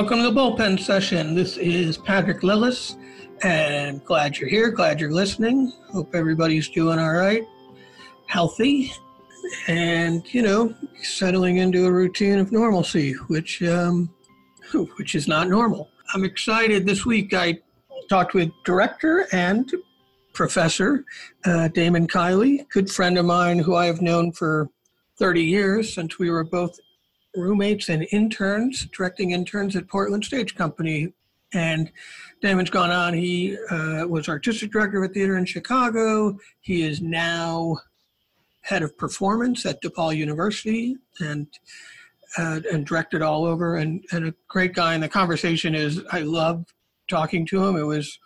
Welcome to the bullpen session. This is Patrick Lillis, and glad you're here. Glad you're listening. Hope everybody's doing all right, healthy, and you know, settling into a routine of normalcy, which um, which is not normal. I'm excited. This week, I talked with director and professor uh, Damon Kiely, good friend of mine who I have known for 30 years since we were both roommates and interns, directing interns at Portland Stage Company. And Damon's gone on. He uh, was artistic director of theater in Chicago. He is now head of performance at DePaul University and uh, and directed all over. And, and a great guy. And the conversation is, I love talking to him. It was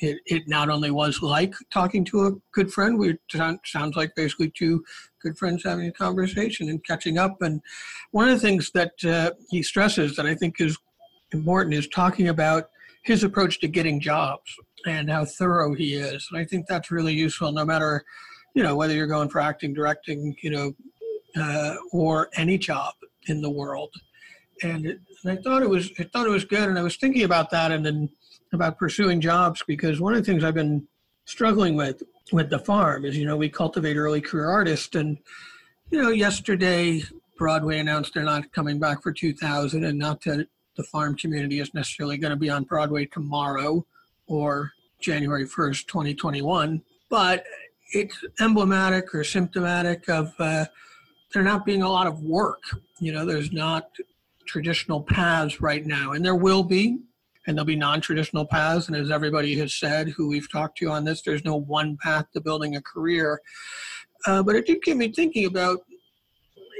it, it not only was like talking to a good friend, we sounds like basically two good friends having a conversation and catching up. And one of the things that uh, he stresses that I think is important is talking about his approach to getting jobs and how thorough he is. And I think that's really useful no matter, you know, whether you're going for acting, directing, you know, uh, or any job in the world. And, it, and I thought it was I thought it was good, and I was thinking about that, and then about pursuing jobs because one of the things I've been struggling with with the farm is you know we cultivate early career artists and you know yesterday Broadway announced they're not coming back for 2000 and not that the farm community is necessarily going to be on Broadway tomorrow or January 1st 2021 but it's emblematic or symptomatic of uh, there not being a lot of work. You know there's not traditional paths right now and there will be and there'll be non-traditional paths. And as everybody has said who we've talked to on this there's no one path to building a career. Uh, but it did get me thinking about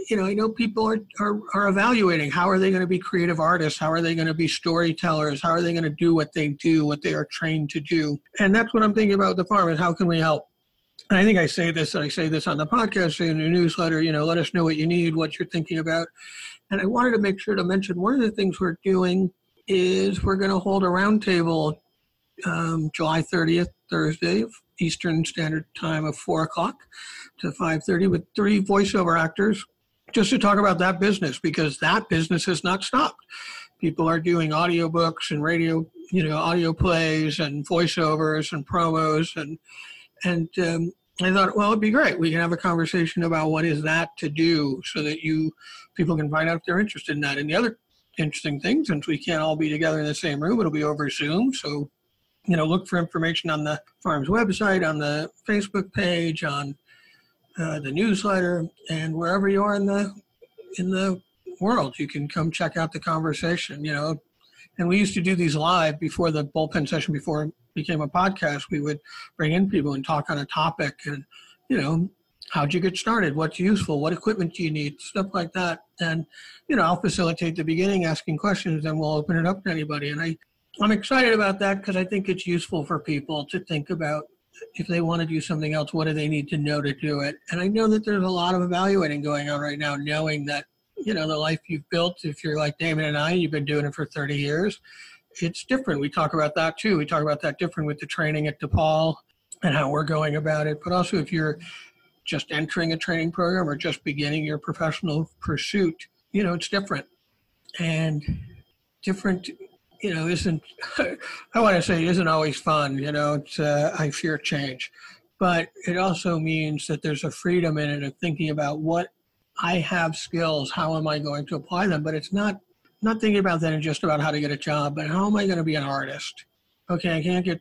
you know i know people are, are, are evaluating how are they going to be creative artists? How are they going to be storytellers? How are they going to do what they do what they are trained to do? And that's what i'm thinking about the farm is how can we help? And I think I say this, I say this on the podcast, in the newsletter, you know, let us know what you need, what you're thinking about. And I wanted to make sure to mention one of the things we're doing is we're going to hold a roundtable um, July 30th, Thursday, Eastern Standard Time of 4 o'clock to 5.30 with three voiceover actors just to talk about that business because that business has not stopped. People are doing audiobooks and radio, you know, audio plays and voiceovers and promos and and um, I thought, well, it'd be great. We can have a conversation about what is that to do, so that you people can find out if they're interested in that. And the other interesting thing since we can't all be together in the same room. It'll be over Zoom. So, you know, look for information on the farm's website, on the Facebook page, on uh, the newsletter, and wherever you are in the in the world, you can come check out the conversation. You know, and we used to do these live before the bullpen session before it became a podcast. We would bring in people and talk on a topic, and you know, how'd you get started? What's useful? What equipment do you need? Stuff like that. And, you know, I'll facilitate the beginning, asking questions, and we'll open it up to anybody. And I, I'm excited about that because I think it's useful for people to think about if they want to do something else, what do they need to know to do it? And I know that there's a lot of evaluating going on right now, knowing that, you know, the life you've built, if you're like Damon and I, you've been doing it for 30 years, it's different. We talk about that too. We talk about that different with the training at DePaul and how we're going about it. But also, if you're just entering a training program or just beginning your professional pursuit, you know, it's different. And different, you know, isn't, I want to say, isn't always fun. You know, it's, uh, I fear change. But it also means that there's a freedom in it of thinking about what I have skills, how am I going to apply them? But it's not, not thinking about that and just about how to get a job, but how am I going to be an artist? Okay, I can't get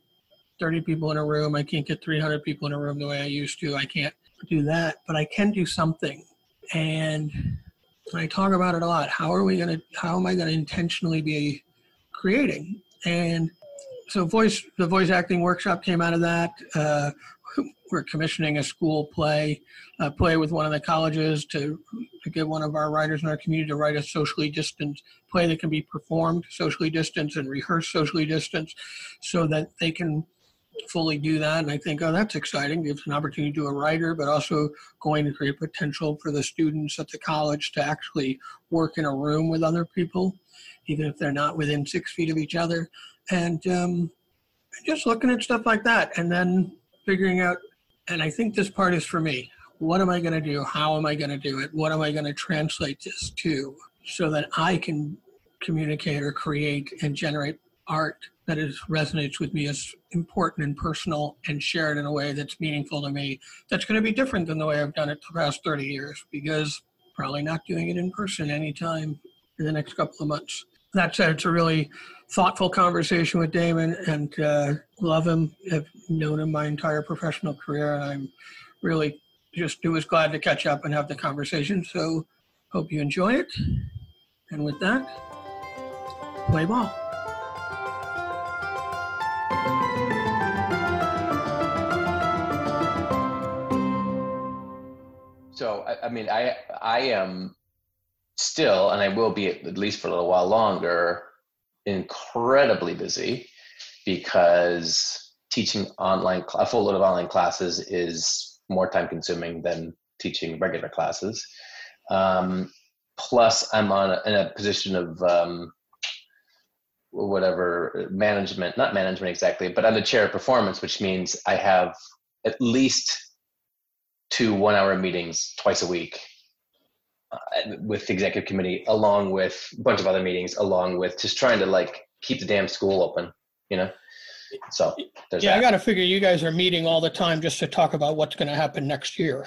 30 people in a room. I can't get 300 people in a room the way I used to. I can't do that, but I can do something. And I talk about it a lot. How are we going to, how am I going to intentionally be creating? And so voice, the voice acting workshop came out of that. Uh, we're commissioning a school play, a play with one of the colleges to, to get one of our writers in our community to write a socially distanced play that can be performed socially distanced and rehearsed socially distanced so that they can fully do that. And I think, oh, that's exciting. It's an opportunity to a writer, but also going to create potential for the students at the college to actually work in a room with other people, even if they're not within six feet of each other. And um, just looking at stuff like that and then figuring out, and I think this part is for me. What am I going to do? How am I going to do it? What am I going to translate this to so that I can communicate or create and generate art that is resonates with me as important and personal and shared in a way that's meaningful to me that's going to be different than the way i've done it the past 30 years because probably not doing it in person anytime in the next couple of months. That said it's a really thoughtful conversation with damon and uh, love him i've known him my entire professional career and i'm really just was glad to catch up and have the conversation so hope you enjoy it. And with that play ball So I, I, mean, I I am still, and I will be at least for a little while longer, incredibly busy because teaching online a full load of online classes is more time consuming than teaching regular classes. Um, plus, I'm on a, in a position of um, whatever management, not management exactly, but I'm the chair of performance, which means I have at least two one hour meetings twice a week uh, with the executive committee, along with a bunch of other meetings, along with just trying to like keep the damn school open, you know? So yeah, that. I got to figure you guys are meeting all the time just to talk about what's going to happen next year.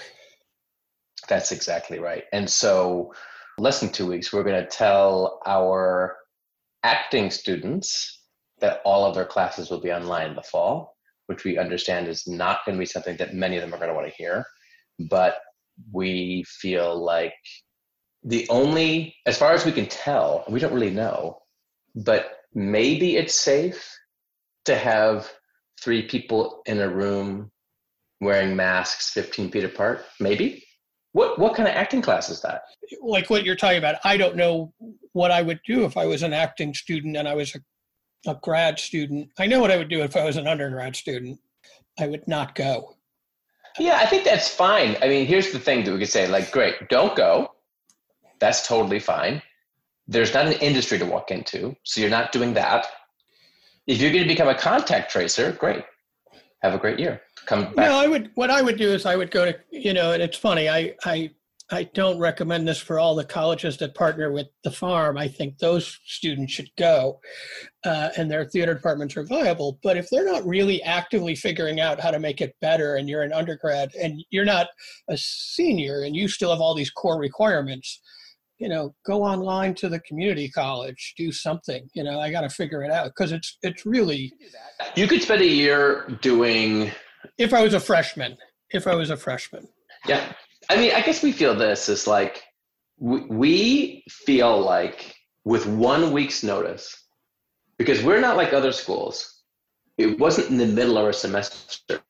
That's exactly right. And so, less than two weeks, we're going to tell our acting students that all of their classes will be online in the fall, which we understand is not going to be something that many of them are going to want to hear but we feel like the only, as far as we can tell, we don't really know, but maybe it's safe to have three people in a room wearing masks 15 feet apart. Maybe. What what kind of acting class is that? Like what you're talking about. I don't know what I would do if I was an acting student and I was a, a grad student. I know what I would do if I was an undergrad student. I would not go. Yeah, I think that's fine. I mean, here's the thing that we could say like, great, don't go. That's totally fine. There's not an industry to walk into, so you're not doing that. If you're going to become a contact tracer, great. Have a great year. Come back. No, I would. What I would do is I would go to you know, and it's funny. I I I don't recommend this for all the colleges that partner with the farm. I think those students should go, uh, and their theater departments are viable. But if they're not really actively figuring out how to make it better, and you're an undergrad and you're not a senior, and you still have all these core requirements, you know, go online to the community college, do something. You know, I got to figure it out because it's it's really. You could spend a year doing. If I was a freshman, if I was a freshman. Yeah, I mean, I guess we feel this is like we, we feel like with one week's notice, because we're not like other schools. It wasn't in the middle of our semester.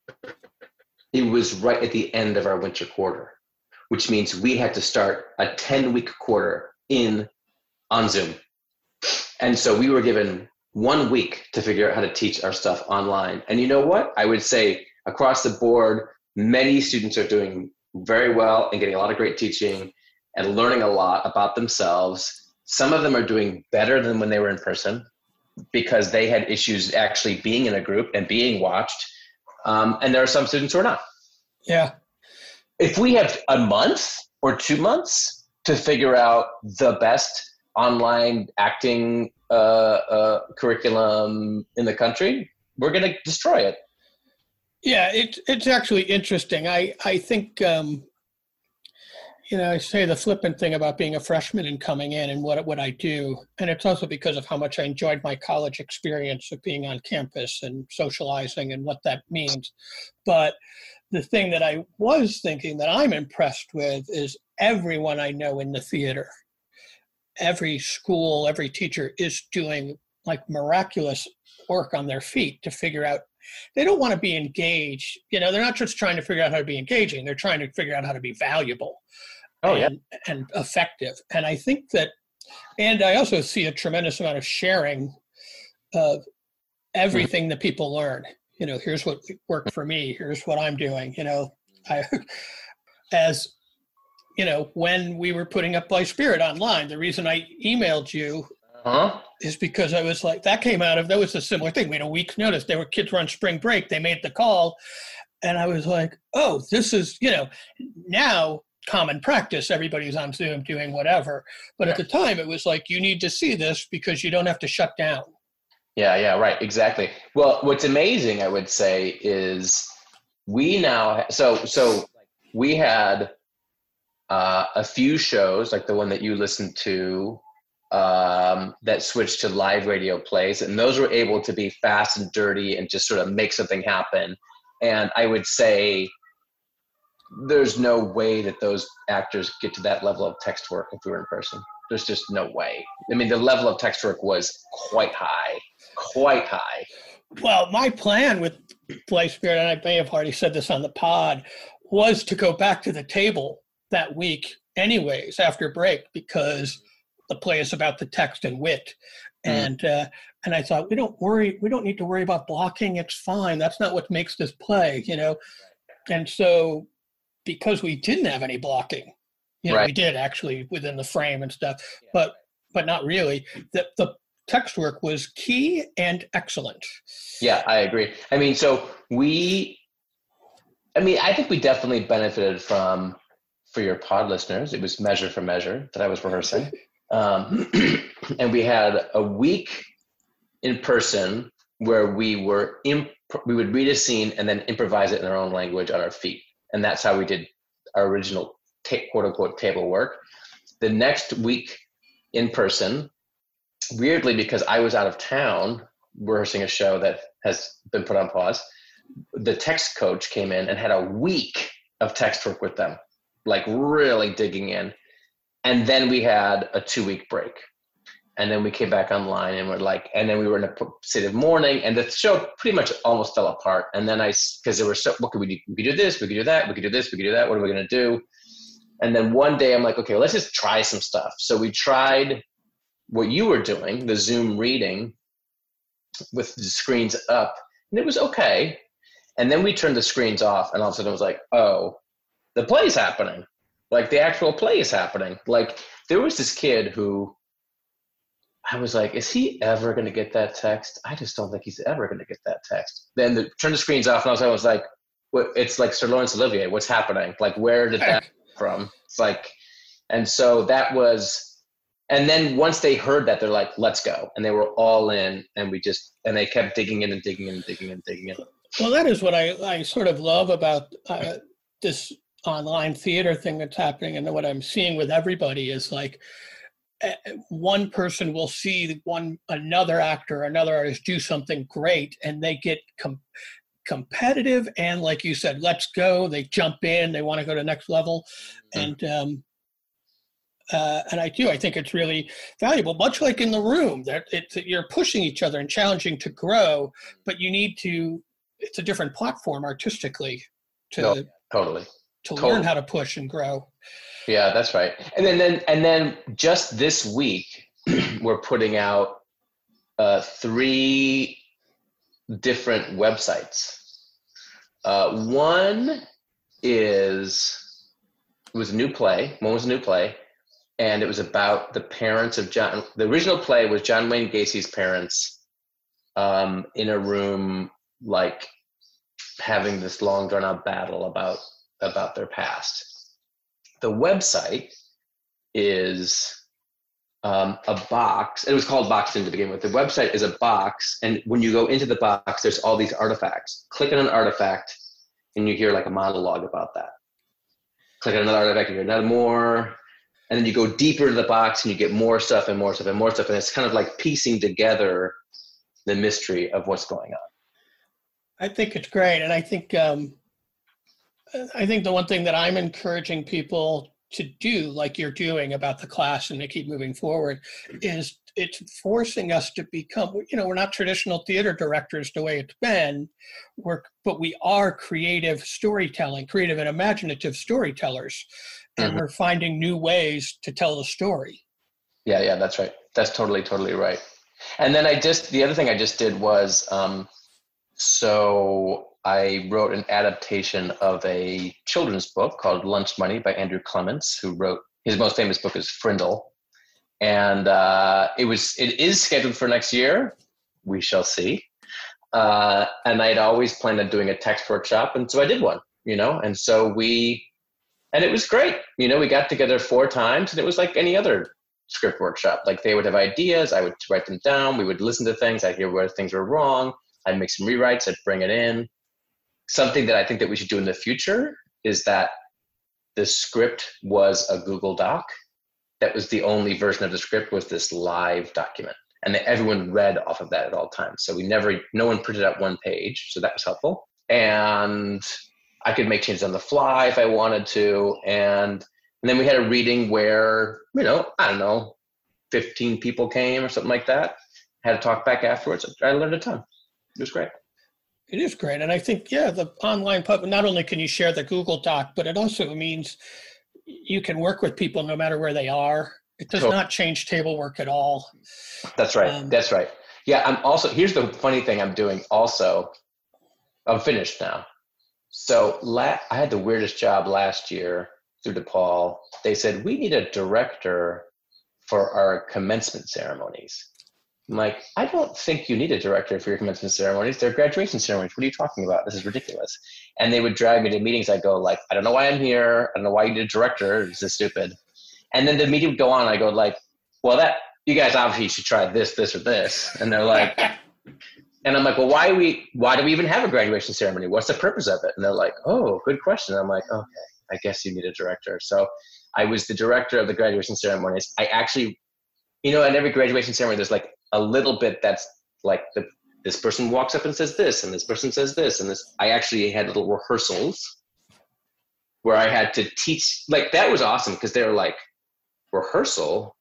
It was right at the end of our winter quarter, which means we had to start a 10 week quarter in on Zoom. And so we were given one week to figure out how to teach our stuff online. And you know what? I would say across the board, many students are doing very well and getting a lot of great teaching and learning a lot about themselves. Some of them are doing better than when they were in person because they had issues actually being in a group and being watched. Um, and there are some students who are not. Yeah. If we have a month or two months to figure out the best online acting uh, uh, curriculum in the country, we're going to destroy it. Yeah, it's it's actually interesting. I I think um, you know I say the flippant thing about being a freshman and coming in and what what I do, and it's also because of how much I enjoyed my college experience of being on campus and socializing and what that means. But the thing that I was thinking that I'm impressed with is everyone I know in the theater, every school, every teacher is doing like miraculous work on their feet to figure out they don't want to be engaged. You know, they're not just trying to figure out how to be engaging. They're trying to figure out how to be valuable. Oh, and, yeah. and effective. And I think that, and I also see a tremendous amount of sharing of everything that people learn. You know, here's what worked for me. Here's what I'm doing. You know, I, as you know, when we were putting up Blithe Spirit online, the reason I emailed you huh? is because I was like, that came out of, that was a similar thing. We had a week's notice. There were kids were on spring break. They made the call. And I was like, oh, this is, you know, now common practice. Everybody's on Zoom doing whatever. But at the time, it was like, you need to see this because you don't have to shut down. Yeah, yeah, right, exactly. Well, what's amazing, I would say, is we now so so we had uh, a few shows like the one that you listened to um, that switched to live radio plays, and those were able to be fast and dirty and just sort of make something happen. And I would say there's no way that those actors get to that level of text work if we were in person. There's just no way. I mean, the level of text work was quite high, quite high. Well, my plan with Blithe Spirit, and I may have already said this on the pod, was to go back to the table that week, anyways, after break, because the play is about the text and wit. Mm. And uh, and I thought we don't worry, we don't need to worry about blocking. It's fine. That's not what makes this play, you know. And so because we didn't have any blocking. You know, right. we did actually within the frame and stuff, yeah. but but not really. The the text work was key and excellent. Yeah, I agree. I mean, so we I mean, I think we definitely benefited from for your pod listeners, it was measure for measure that I was rehearsing. Um, and we had a week in person where we were imp- we would read a scene and then improvise it in our own language on our feet and that's how we did our original ta- quote unquote table work. The next week in person, weirdly because I was out of town rehearsing a show that has been put on pause, the text coach came in and had a week of text work with them, like really digging in. And then we had a two week break. And then we came back online and we're like and then we were in a state of mourning and the show pretty much almost fell apart. And then i because there were so what could we do? We could do this we could do that we could do this we could do that what are we going to do? And then one day i'm like okay well, let's just try some stuff. So we tried what you were doing the zoom reading with the screens up and it was okay. And then we turned the screens off and all of a sudden it was like oh the play is happening like the actual play is happening like there was this kid who I was like, is he ever going to get that text? I just don't think he's ever going to get that text. Then the, turn the screens off, and I was, I was like, what, it's like Sir Laurence Olivier. What's happening? Like, where did that from? It's like, and so that was, and then once they heard that, they're like, let's go, and they were all in, and we just, and they kept digging in and digging in and digging in and digging in. Well, that is what I, I sort of love about uh, this online theater thing that's happening, and what I'm seeing with everybody is like one person will see one another actor another artist do something great and they get com- competitive and like you said let's go they jump in they want to go to the next level mm-hmm. and um, uh, and I do. I think it's really valuable, much like in the room that it's you're pushing each other and challenging to grow, but you need to. It's a different platform artistically to no, totally to totally. learn how to push and grow. Yeah, that's right. And then, then and then just this week, we're putting out uh, three different websites. Uh, one is it was a new play. One was a new play, and it was about the parents of John. The original play was John Wayne Gacy's parents um, in a room, like having this long drawn out battle about about their past the website is um, a box. It was called Boxed to begin with. The website is a box, and when you go into the box, there's all these artifacts. Click on an artifact, and you hear like a monologue about that. Click on another artifact, and you hear another more, and then you go deeper into the box, and you get more stuff and more stuff and more stuff, and it's kind of like piecing together the mystery of what's going on. I think it's great, and I think um, I think the one thing that I'm encouraging people to do, like you're doing about the class and to keep moving forward, is it's forcing us to become, you know, we're not traditional theater directors the way it's been, we're, but we are creative storytelling, creative and imaginative storytellers. And mm-hmm. we're finding new ways to tell the story. Yeah, yeah, that's right. That's totally, totally right. And then I just, the other thing I just did was, um, so I wrote an adaptation of a children's book called Lunch Money by Andrew Clements, who wrote his most famous book is Frindle, and uh, it was it is scheduled for next year. We shall see. Uh, and I'd always planned on doing a text workshop, and so I did one. You know, and so we and it was great. You know, we got together four times, and it was like any other script workshop. Like they would have ideas, I would write them down. We would listen to things. I'd hear where things were wrong. I'd make some rewrites. I'd bring it in. Something that I think that we should do in the future is that the script was a Google Doc. That was the only version of the script was this live document, and everyone read off of that at all times. So we never, no one printed out one page, so that was helpful. And I could make changes on the fly if I wanted to, and and then we had a reading where you know I don't know, fifteen people came or something like that. Had to talk back afterwards. I learned a ton. It was great. It is great. And I think, yeah, the online pub, not only can you share the Google Doc, but it also means you can work with people no matter where they are. It does not change table work at all. That's right. Um, That's right. Yeah, I'm also, here's the funny thing I'm doing also. I'm finished now. So la- I had the weirdest job last year through DePaul. They said, we need a director for our commencement ceremonies. I'm like, I don't think you need a director for your commencement ceremonies. They're graduation ceremonies. What are you talking about? This is ridiculous. And they would drag me to meetings. I go like, I don't know why I'm here. I don't know why you need a director. This is stupid. And then the meeting would go on. I go like, well, that you guys obviously should try this, this, or this. And they're like, and I'm like, well, why we, why do we even have a graduation ceremony? What's the purpose of it? And they're like, oh, good question. I'm like, okay, I guess you need a director. So I was the director of the graduation ceremonies. I actually, you know, at every graduation ceremony, there's like a little bit that's like the this person walks up and says this and this person says this and this i actually had little rehearsals where i had to teach like that was awesome because they were like rehearsal?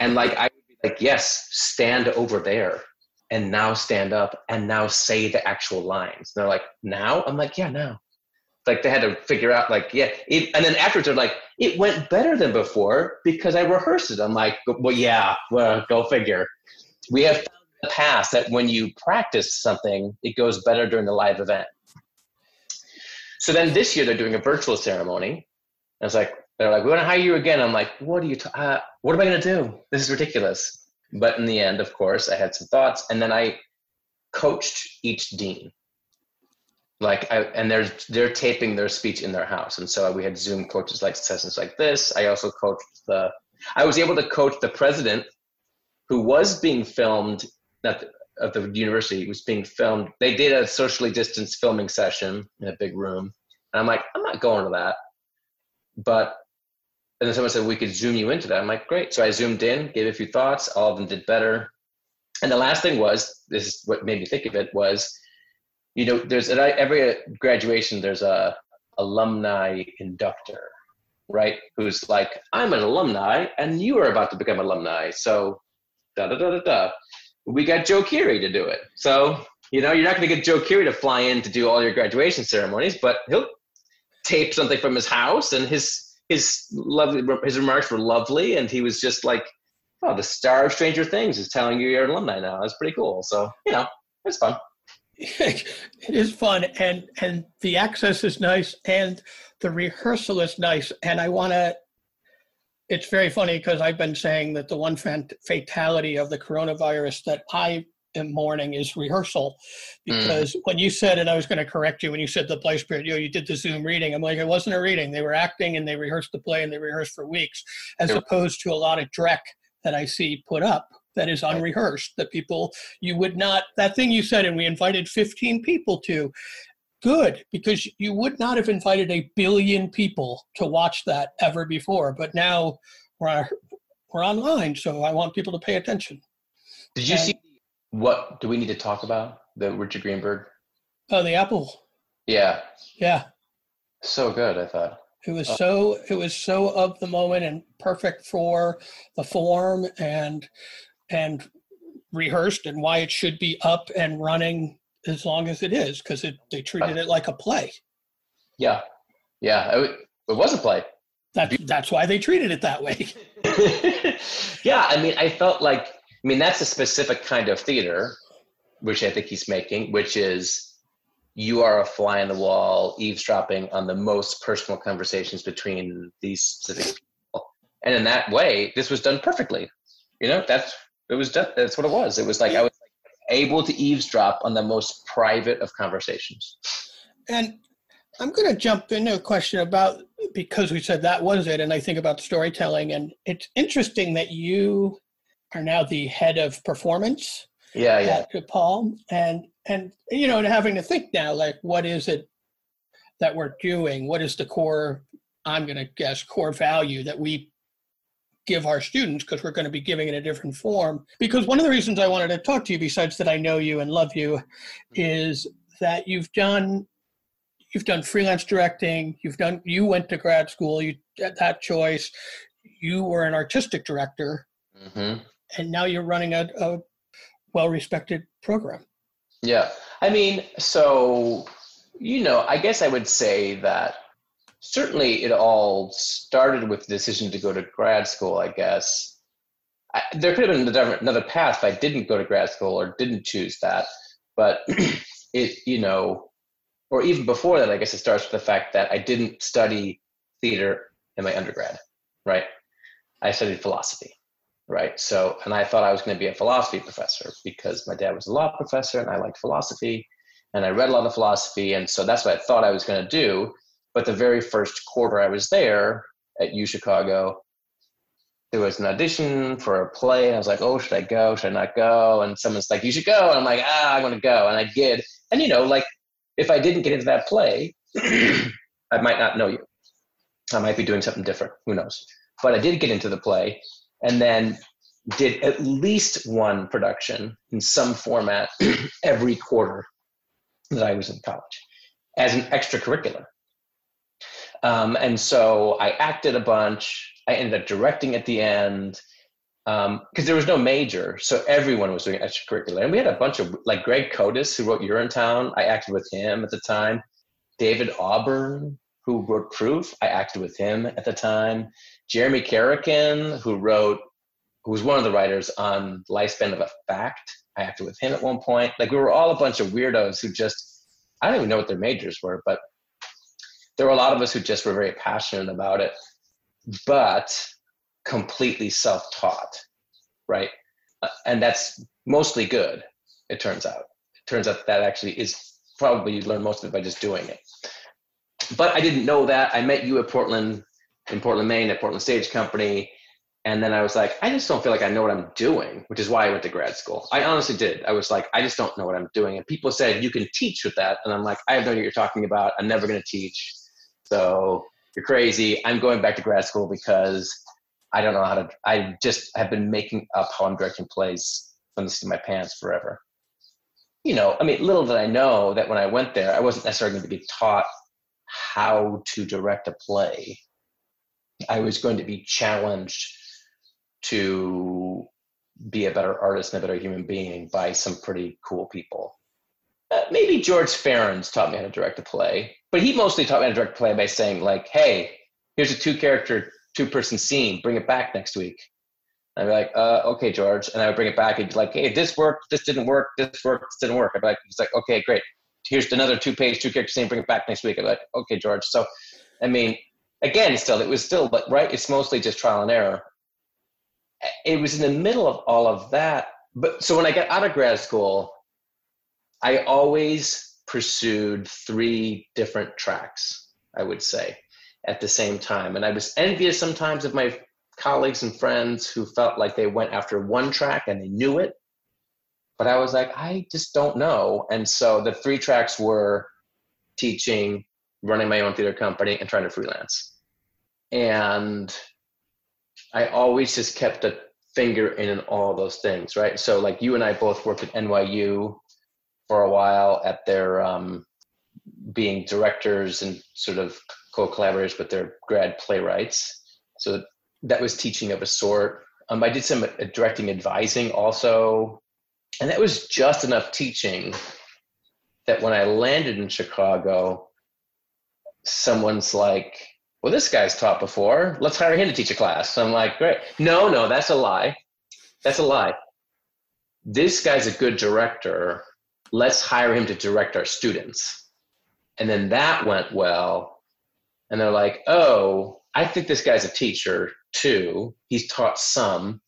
And like i would be like yes stand over there and now stand up and now say the actual lines. And they're like now? I'm like yeah now. Like they had to figure out like yeah it, and then afterwards they're like it went better than before because i rehearsed it. I'm like well yeah well go figure we have found in the past that when you practice something, it goes better during the live event. So then this year they're doing a virtual ceremony. And it's like, they're like, we want to hire you again. I'm like, what are you? Uh, what am I going to do? This is ridiculous. But in the end, of course, I had some thoughts, and then I coached each dean. Like, I, and they're they're taping their speech in their house, and so we had Zoom coaches like sessions like this. I also coached the. I was able to coach the president who was being filmed at the, at the university was being filmed. They did a socially distanced filming session in a big room. And I'm like, I'm not going to that. But and then someone said we could zoom you into that. I'm like, great. So I zoomed in, gave a few thoughts. All of them did better. And the last thing was, this is what made me think of it was, you know, there's at every graduation there's a alumni inductor, right? Who's like, I'm an alumni, and you are about to become alumni. So da da da da da. We got Joe Keery to do it. So, you know, you're not going to get Joe Keery to fly in to do all your graduation ceremonies, but he'll tape something from his house and his his lovely his remarks were lovely and he was just like oh the star of stranger things is telling you you're an alumni now that's pretty cool so you know it's fun it is fun and and the access is nice and the rehearsal is nice and i want to it's very funny because I've been saying that the one fatality of the coronavirus that I am mourning is rehearsal. Mm. Because mm. when you said, and I was going to correct you when you said the Blithe Spirit, you know, you did the Zoom reading. I'm like, it wasn't a reading. They were acting and they rehearsed the play and they rehearsed for weeks, as opposed to a lot of dreck that I see put up that is unrehearsed that people you would not that thing you said and we invited 15 people to good because you would not have invited a billion people to watch that ever before. But now we're we're online, so I want people to pay attention. Did you and, see what do we need to talk about? The Richard Greenberg. Oh, the Apple. Yeah. Yeah. So good, I thought. It was oh. so it was so of the moment and perfect for the form and and rehearsed and why it should be up and running as long as it is because they treated it like a play. Yeah, yeah, it, it was a play. That, that's why they treated it that way. yeah, I mean, I felt like, I mean, that's a specific kind of theater, which I think he's making, which is you are a fly on the wall, eavesdropping on the most personal conversations between these specific people. And in that way, this was done perfectly. You know, that's it was done. That's what it was. It was like I was able to eavesdrop on the most private of conversations. And I'm going to jump into a question about because we said that was it, and I think about storytelling, and it's interesting that you are now the head of performance. Yeah, yeah. At Paul, and and you know, and having to think now, like, what is it that we're doing? What is the core? I'm going to guess core value that we give our students because we're going to be giving it a different form. Because one of the reasons I wanted to talk to you, besides that I know you and love you, is that you've done you've done freelance directing you've done you went to grad school you that choice you were an artistic director mm-hmm. and now you're running a, a well-respected program yeah i mean so you know i guess i would say that certainly it all started with the decision to go to grad school i guess I, there could have been another, another path if i didn't go to grad school or didn't choose that but it you know or even before that, I guess it starts with the fact that I didn't study theater in my undergrad, right? I studied philosophy, right? So, and I thought I was going to be a philosophy professor because my dad was a law professor and I liked philosophy and I read a lot of philosophy. And so that's what I thought I was going to do. But the very first quarter I was there at U Chicago, there was an audition for a play. I was like, oh, should I go? Should I not go? And someone's like, you should go. And I'm like, ah, I'm going to go. And I did. And, you know, like if I didn't get into that play, I might not know you. I might be doing something different. Who knows? But I did get into the play and then did at least one production in some format every quarter that I was in college as an extracurricular. Um, and so I acted a bunch. I ended up directing at the end because um, there was no major, so everyone was doing extracurricular. And we had a bunch of like Greg Kotis, who wrote Urinetown. I acted with him at the time. David Auburn, who wrote Proof, I acted with him at the time. Jeremy Kareken, who wrote, who was one of the writers on Lifespan of a Fact, I acted with him at one point. Like we were all a bunch of weirdos who just, I don't even know what their majors were, but there were a lot of us who just were very passionate about it. But completely self-taught, right? Uh, and that's mostly good. It turns out. It turns out that actually is probably you learn most of it by just doing it. But I didn't know that. I met you at Portland, in Portland, Maine, at Portland Stage Company. And then I was like, I just don't feel like I know what I'm doing, which is why I went to grad school. I honestly did. I was like, I just don't know what I'm doing. And people said, you can teach with that. And I'm like, I have no idea what you're talking about. I'm never going to teach. So you're crazy. I'm going back to grad school because I don't know how to. I just have been making up how I'm directing plays from the seat of my pants forever. You know, I mean, little did I know that when I went there, I wasn't necessarily going to be taught how to direct a play. I was going to be challenged to be a better artist and a better human being by some pretty cool people. Maybe George Ferencz taught me how to direct a play, but he mostly taught me how to direct a play by saying, like, hey, here's a two character two person scene, bring it back next week. And I'd be like, uh, okay, George. And I would bring it back and be like, hey, this worked, this didn't work, this worked, this didn't work. I'd be like, he's like, okay, great. Here's another two page, two character scene, bring it back next week. I'd be like, okay, George. So, I mean, again, still, it was still, but right, it's mostly just trial and error. It was in the middle of all of that. But so when I got out of grad school, I always pursued three different tracks, I would say at the same time. And I was envious sometimes of my colleagues and friends who felt like they went after one track and they knew it. But I was like, I just don't know. And so the three tracks were teaching, running my own theater company, and trying to freelance. And I always just kept a finger in all those things, right? So, like you and I both worked at NYU for a while at their um, being directors and sort of co-collaborators with their grad playwrights. So that was teaching of a sort. Um, I did some uh, directing advising also, and that was just enough teaching that when I landed in Chicago, someone's like, "Well, this guy's taught before. Let's hire him to teach a class." So I'm like, "Great." No, no, that's a lie. That's a lie. This guy's a good director. Let's hire him to direct our students. And then that went well and they're like, oh, I think this guy's a teacher too. He's taught some.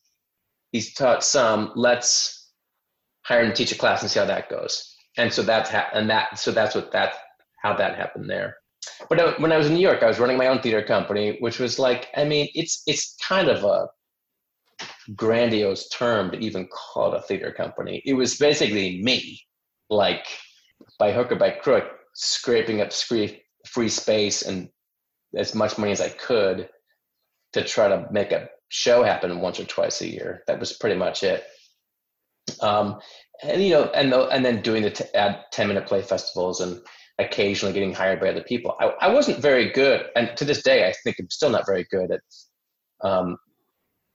He's taught some. Let's hire him to teach a class and see how that goes. And so that's ha- and that so that's what that how that happened there. but uh, when I was in New York, I was running my own theater company, which was like, I mean, it's it's kind of a grandiose term to even call it a theater company. It was basically me, like by hook or by crook, scraping up free, free space and as much money as I could to try to make a show happen once or twice a year. That was pretty much it. Um, and you know, and the, and then doing the t- ten minute play festivals and occasionally getting hired by other people. I, I wasn't very good, and to this day, I think I'm still not very good at um,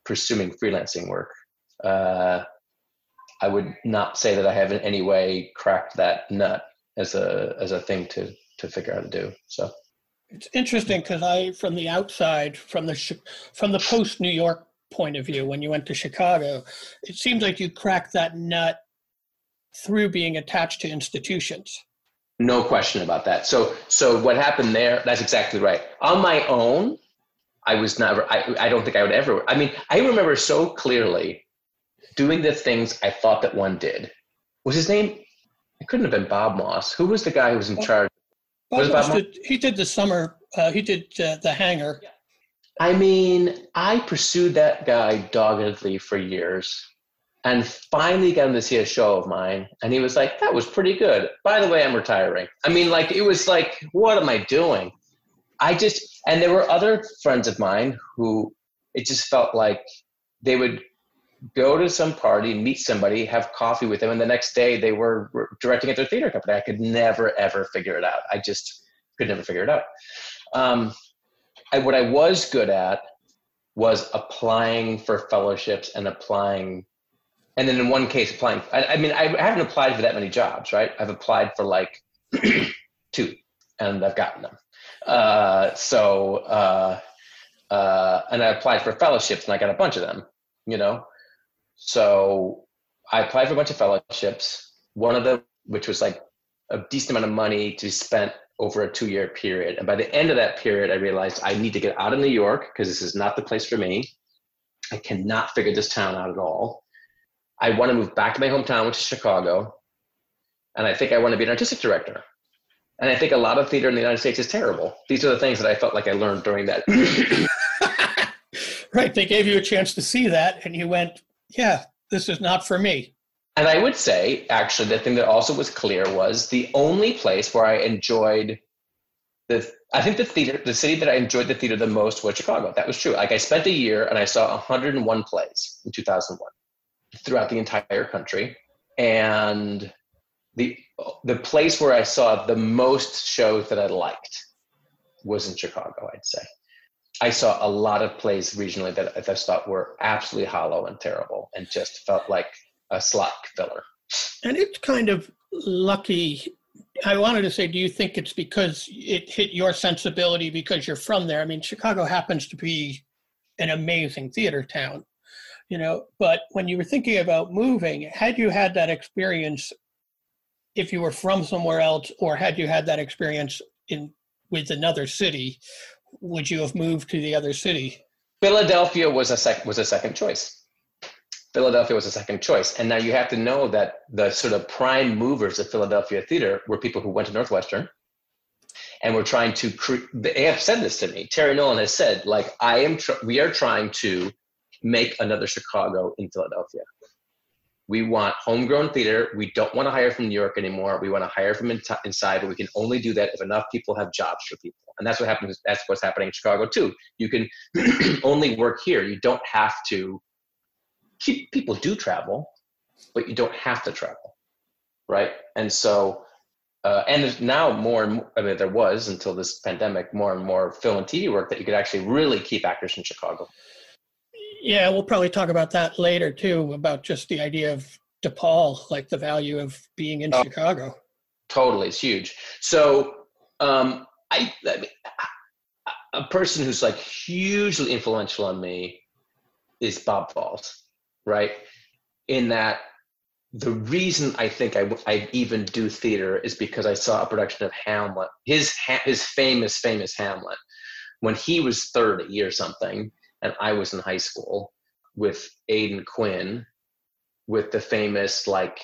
pursuing freelancing work. Uh, I would not say that I have in any way cracked that nut as a as a thing to to figure out to do. So it's interesting because I, from the outside, from the from the post New York point of view, when you went to Chicago, it seems like you cracked that nut through being attached to institutions. No question about that. So so what happened there? That's exactly right. On my own, I was never. I I don't think I would ever. I mean, I remember so clearly doing the things I thought that one did. Was his name? It couldn't have been Bob Moss. Who was the guy who was in charge? Bob Moss did, he did the summer. Uh, he did uh, the hangar. I mean, I pursued that guy doggedly for years and finally got him to see a show of mine. And he was like, that was pretty good. By the way, I'm retiring. I mean, like, it was like, what am I doing? I just, and there were other friends of mine who it just felt like they would go to some party, meet somebody, have coffee with them, and the next day they were directing at their theater company. I could never ever figure it out. I just could never figure it out. Um, I, what I was good at was applying for fellowships and applying, and then in one case applying. I, I mean, I haven't applied for that many jobs, right? I've applied for like two, and I've gotten them. Uh, so, uh, uh, and I applied for fellowships, and I got a bunch of them. You know, so I applied for a bunch of fellowships. One of them, which was like a decent amount of money to be spent over a two year period. And by the end of that period, I realized I need to get out of New York because this is not the place for me. I cannot figure this town out at all. I want to move back to my hometown, which is Chicago. And I think I want to be an artistic director. And I think a lot of theater in the United States is terrible. These are the things that I felt like I learned during that. right. They gave you a chance to see that, and you went, yeah, this is not for me. And I would say, actually, the thing that also was clear was the only place where I enjoyed the, I think the theater, the city that I enjoyed the theater the most was Chicago. That was true. Like I spent a year and I saw 101 plays in 2001 throughout the entire country. And the, the place where I saw the most shows that I liked was in Chicago, I'd say. I saw a lot of plays regionally that I just thought were absolutely hollow and terrible and just felt like a slot filler. And it's kind of lucky. I wanted to say, do you think it's because it hit your sensibility because you're from there? I mean, Chicago happens to be an amazing theater town, you know, but when you were thinking about moving, had you had that experience if you were from somewhere else or had you had that experience in with another city would you have moved to the other city? Philadelphia was a sec- was a second choice. Philadelphia was a second choice, and now you have to know that the sort of prime movers of Philadelphia theater were people who went to Northwestern, and were trying to. Cre- they have said this to me. Terry Nolan has said, like, I am. Tr- we are trying to make another Chicago in Philadelphia. We want homegrown theater. We don't want to hire from New York anymore. We want to hire from in- inside, but we can only do that if enough people have jobs for people. And that's what happens. That's what's happening in Chicago too. You can only work here. You don't have to. Keep, people do travel, but you don't have to travel, right? And so, uh, and there's now more and more, I mean, there was until this pandemic, more and more film and TV work that you could actually really keep actors in Chicago. Yeah, we'll probably talk about that later too, about just the idea of DePaul, like the value of being in oh, Chicago. Totally, it's huge. So, um, I, I mean, a person who's like hugely influential on me is Bob Falls, right? In that the reason I think I, I even do theater is because I saw a production of Hamlet, his his famous famous Hamlet, when he was thirty or something, and I was in high school with Aidan Quinn, with the famous like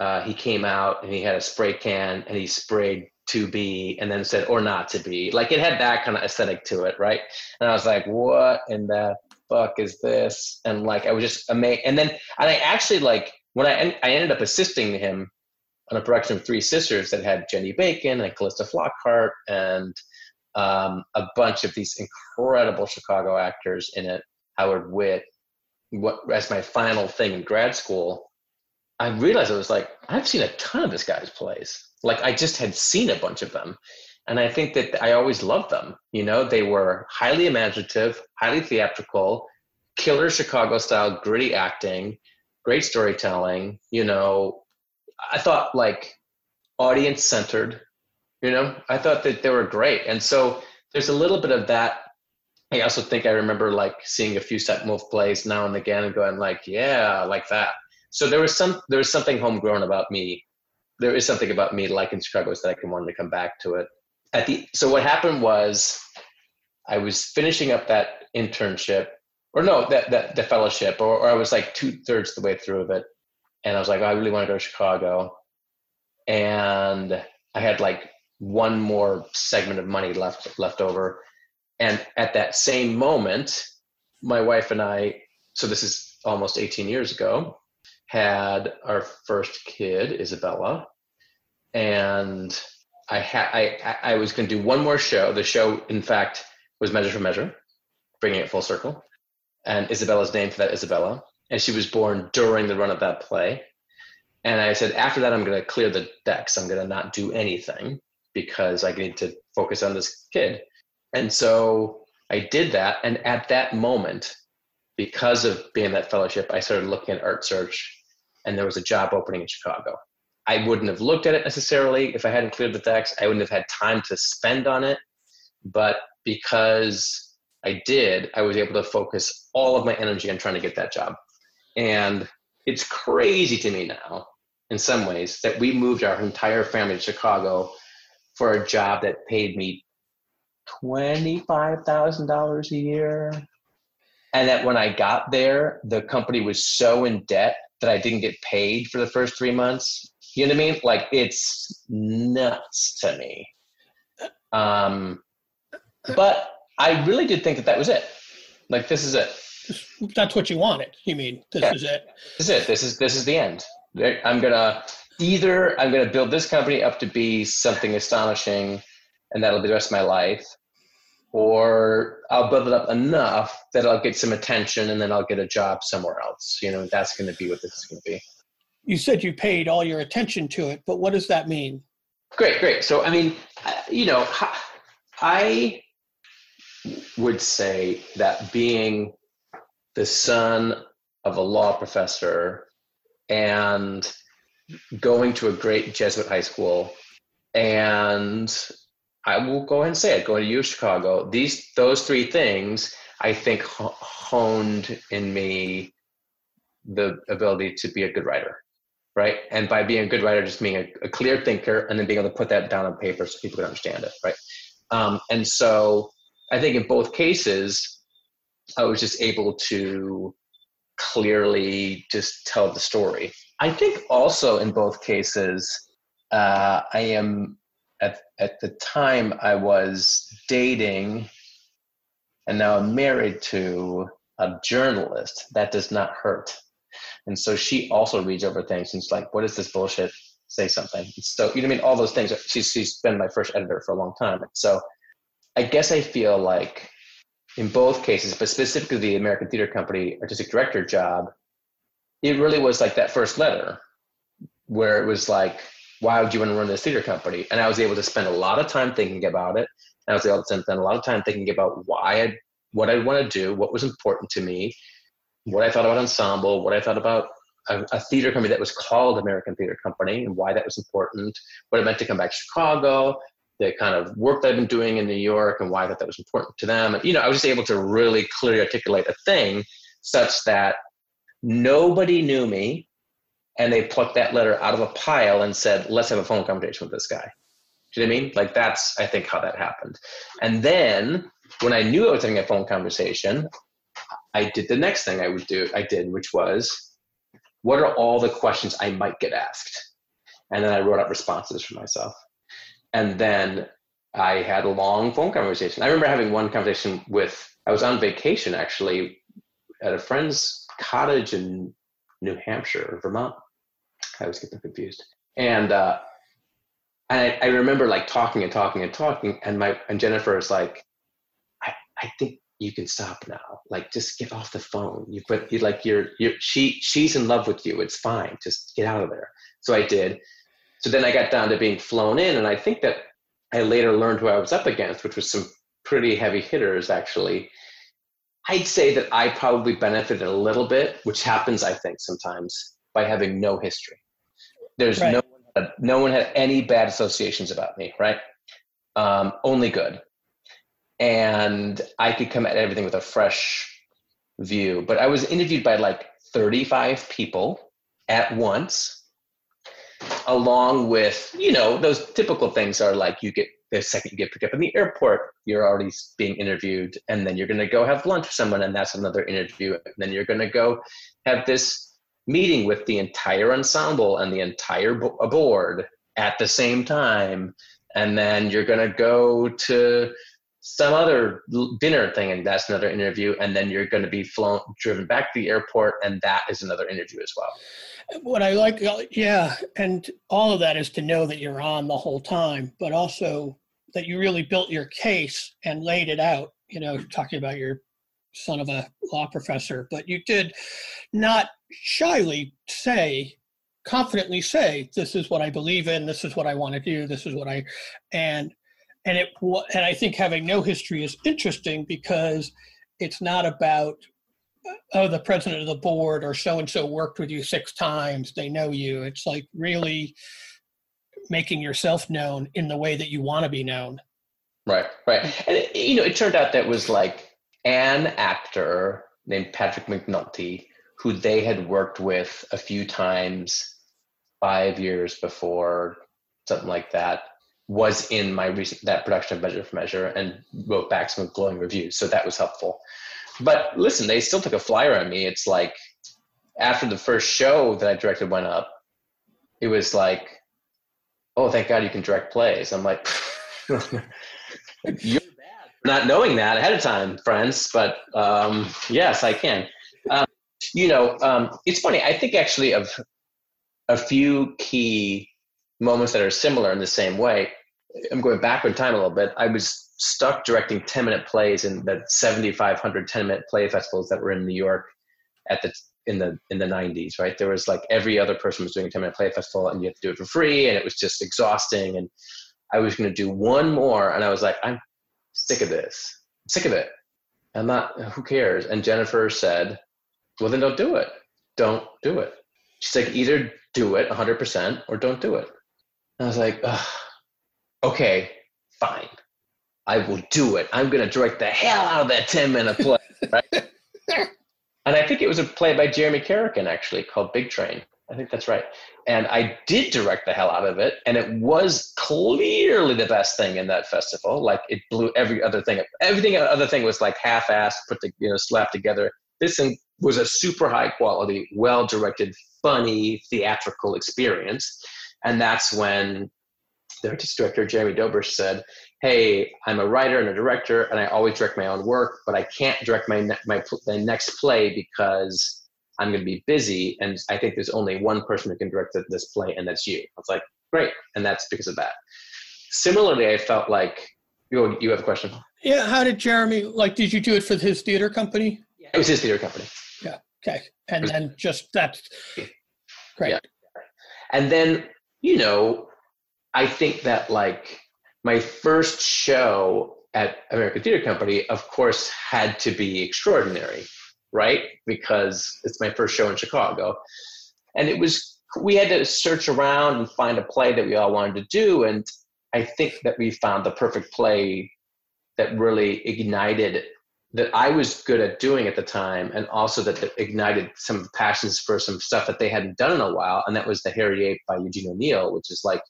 uh, he came out and he had a spray can and he sprayed to be and then said or not to be. Like it had that kind of aesthetic to it right? And i was like what in the fuck is this? And like i was just amazed and then and i actually like when i i ended up assisting him on a production of three sisters that had jenny bacon and calista flockhart and um, a bunch of these incredible chicago actors in it howard witt what as my final thing in grad school i realized i was like i've seen a ton of this guy's plays like I just had seen a bunch of them. And I think that I always loved them. You know, they were highly imaginative, highly theatrical, killer Chicago style, gritty acting, great storytelling. You know, I thought like audience centered. You know, I thought that they were great. And so there's a little bit of that. I also think I remember like seeing a few Steppenwolf plays now and again and going like, yeah, like that. So there was some there was something homegrown about me there is something about me liking Chicago that I can want to come back to it. At the so what happened was I was finishing up that internship or no that that the fellowship or, or I was like two thirds the way through of it and I was like oh, I really want to go to Chicago and I had like one more segment of money left left over and at that same moment my wife and I so this is almost 18 years ago had our first kid, Isabella, and I had I I was going to do one more show. The show, in fact, was Measure for Measure, bringing it full circle, and Isabella's name for that Isabella, and she was born during the run of that play. And I said, after that, I'm going to clear the decks. I'm going to not do anything because I need to focus on this kid. And so I did that. And at that moment, because of being that fellowship, I started looking at Art Search and there was a job opening in Chicago. I wouldn't have looked at it necessarily if I hadn't cleared the decks. I wouldn't have had time to spend on it. But because I did, I was able to focus all of my energy on trying to get that job. And it's crazy to me now, in some ways, that we moved our entire family to Chicago for a job that paid me $25,000 a year. And that when I got there, the company was so in debt that I didn't get paid for the first three months. You know what I mean? Like it's nuts to me. Um, but I really did think that that was it. Like this is it. That's what you wanted. You mean this yeah. is it? This is it. This is this is the end. I'm gonna either I'm gonna build this company up to be something astonishing, and that'll be the rest of my life, or I'll build it up enough that I'll get some attention and then I'll get a job somewhere else. You know, that's going to be what this is going to be. You said you paid all your attention to it, but what does that mean? Great, great. So, I mean, you know, I would say that being the son of a law professor and going to a great Jesuit high school and I will go ahead and say it. Going to U of Chicago, these those three things I think honed in me the ability to be a good writer, right? And by being a good writer, just being a, a clear thinker, and then being able to put that down on paper so people can understand it, right? Um, and so I think in both cases, I was just able to clearly just tell the story. I think also in both cases, uh, I am at at the time I was dating and now I'm married to a journalist. That does not hurt. And so she also reads over things and it's like, what is this bullshit? Say something. So you know I mean? All those things. She's she's been my first editor for a long time. and So I guess I feel like in both cases, but specifically the American Theater Company artistic director job, it really was like that first letter where it was like why would you want to run this theater company? And I was able to spend a lot of time thinking about it. And I was able to spend a lot of time thinking about why I, what I want to do, what was important to me, what I thought about ensemble, what I thought about a, a, theater company that was called American Theater Company and why that was important, what it meant to come back to Chicago, the kind of work that I've been doing in New York and why thought that was important to them. And, you know, I was just able to really clearly articulate a thing such that nobody knew me and they plucked that letter out of a pile and said, let's have a phone conversation with this guy. Do you know what I mean? Like that's, I think, how that happened. And then when I knew I was having a phone conversation, I did the next thing I would do, I did, which was, what are all the questions I might get asked? And then I wrote out responses for myself. and then I had a long phone conversation. I remember having one conversation with, I was on vacation actually at a friend's cottage in New Hampshire or Vermont. I always get them confused. And, uh, and I, I remember like talking and talking and talking, and my and Jennifer is like, I, I think you can stop now. Like, just get off the phone. You put you like you're you she she's in love with you. It's fine. Just get out of there. So I did. So then I got down to being flown in, and I think that I later learned who I was up against, which was some pretty heavy hitters actually. I'd say that I probably benefited a little bit, which happens, I think, sometimes by having no history. There's right. no no one had any bad associations about me, right? Um, only good, and I could come at everything with a fresh view. But I was interviewed by like 35 people at once along with you know those typical things are like you get the second you get picked up in the airport you're already being interviewed and then you're going to go have lunch with someone and that's another interview and then you're going to go have this meeting with the entire ensemble and the entire board at the same time and then you're going to go to some other dinner thing and that's another interview and then you're going to be flown driven back to the airport and that is another interview as well what I like, uh, yeah, and all of that is to know that you're on the whole time, but also that you really built your case and laid it out. You know, talking about your son of a law professor, but you did not shyly say, confidently say, "This is what I believe in. This is what I want to do. This is what I," and and it and I think having no history is interesting because it's not about oh, the president of the board or so and so worked with you six times, they know you. It's like really making yourself known in the way that you want to be known. Right, right. And, you know, it turned out that was like an actor named Patrick McNulty, who they had worked with a few times five years before, something like that, was in my recent that production of Measure for Measure and wrote back some glowing reviews. So that was helpful. But listen, they still took a flyer on me. It's like after the first show that I directed went up, it was like, oh, thank God you can direct plays. I'm like, you're bad not knowing that ahead of time, friends. But um, yes, I can. Um, you know, um, it's funny. I think actually of a few key moments that are similar in the same way. I'm going backward in time a little bit. I was stuck directing 10 minute plays in the 7,500 10 minute play festivals that were in New York at the in the in the 90s right? There was like every other person was doing a 10 minute play festival and you had to do it for free and it was just exhausting and I was going to do one more and I was like I'm sick of this. I'm sick of it. I'm not who cares? And Jennifer said well then don't do it. Don't do it. She's like either do it 100% or don't do it. And I was like okay fine I will do it. I'm going to direct the hell out of that 10 minute play. Right? and I think it was a play by Jeremy Kareken actually called Big Train. I think that's right. And I did direct the hell out of it. And it was clearly the best thing in that festival. Like it blew every other thing. Up. Everything other thing was like half assed, put the, you know, slapped together. This thing was a super high quality, well directed, funny, theatrical experience. And that's when the artistic director, Jeremy Dobrish, said, hey, I'm a writer and a director, and I always direct my own work, but I can't direct my ne- my, my next play because I'm going to be busy, and I think there's only one person who can direct this play, and that's you. I was like, great, and that's because of that. Similarly, I felt like you you have a question. Yeah, how did Jeremy like? Did you do it for his theater company? Yeah, it was his theater company. Yeah. Okay, and then just that's great. Yeah. And then you know, I think that like my first show at American Theater Company, of course, had to be extraordinary, right? Because it's my first show in Chicago. And it was, we had to search around and find a play that we all wanted to do. And I think that we found the perfect play that really ignited that I was good at doing at the time, and also that, ignited some passions for some stuff that they hadn't done in a while. And that was The Hairy Ape by Eugene O'Neill, which is like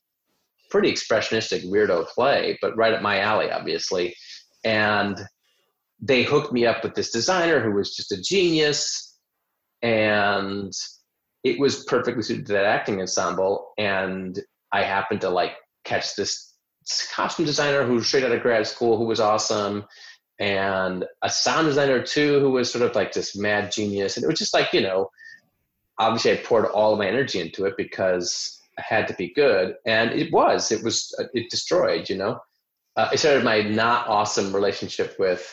pretty expressionistic weirdo play, but right up my alley, obviously. And they hooked me up with this designer who was just a genius, and it was perfectly suited to that acting ensemble. And I happened to like catch this costume designer who was straight out of grad school who was awesome, and a sound designer too who was sort of like this mad genius. And it was just like you know, obviously I poured all of my energy into it because had to be good, and it was. It was. It destroyed. You know, uh, I started my not awesome relationship with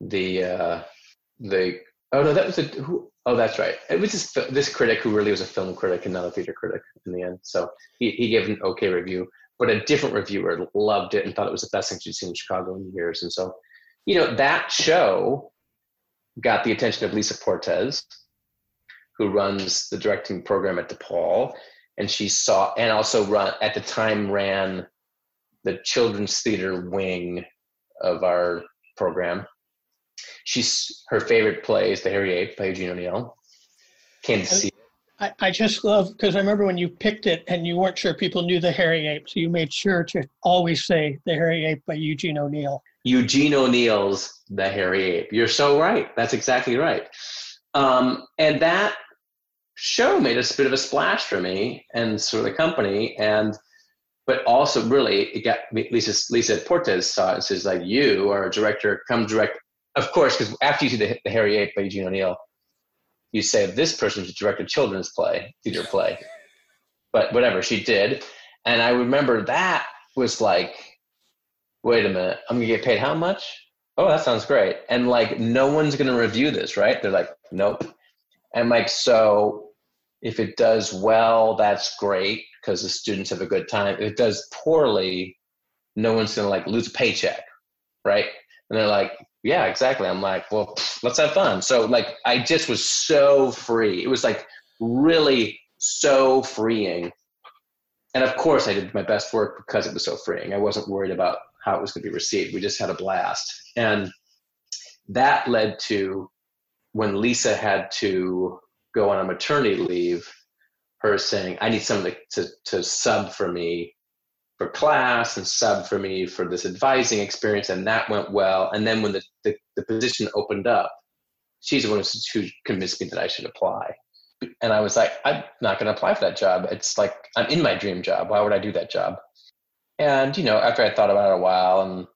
the uh, the. Oh no, that was a who. Oh, that's right. It was this this critic who really was a film critic and not a theater critic in the end. So he he gave an okay review, but a different reviewer loved it and thought it was the best thing she'd seen in Chicago in years. And so, you know, that show got the attention of Lisa Portes, who runs the directing program at DePaul, and she saw and also run at the time ran the children's theater wing of our program. She's her favorite play is The Hairy Ape by Eugene O'Neill. Came to see. I, I just love because I remember when you picked it and you weren't sure people knew the hairy ape, so you made sure to always say the hairy ape by Eugene O'Neill. Eugene O'Neill's The Hairy Ape. You're so right. That's exactly right. Um, and that show made a bit of a splash for me and sort of the company. And but also really it got Lisa Lisa Portes saw it says like you are a director, come direct. Of course, because after you see the, the Hairy Ape by Eugene O'Neill, you say this person should direct a children's play, theater play. But whatever, she did. And I remember that was like, wait a minute, I'm gonna get paid how much? Oh, that sounds great. And like no one's gonna review this, right? They're like, nope. And like, so if it does well, that's great because the students have a good time. If it does poorly, no one's gonna like lose a paycheck, right? And they're like, yeah, exactly. I'm like, well, let's have fun. So like, I just was so free. It was like really so freeing. And of course, I did my best work because it was so freeing. I wasn't worried about how it was going to be received. We just had a blast, and that led to when Lisa had to go on a maternity leave. Her saying, "I need someone to, to, sub for me for class and sub for me for this advising experience and that went well. And then when the, the, the position opened up she's the one who convinced me that i should apply. And i was like i'm not going to apply for that job. It's like i'm in my dream job. Why would i do that job? And you know after i thought about it a while and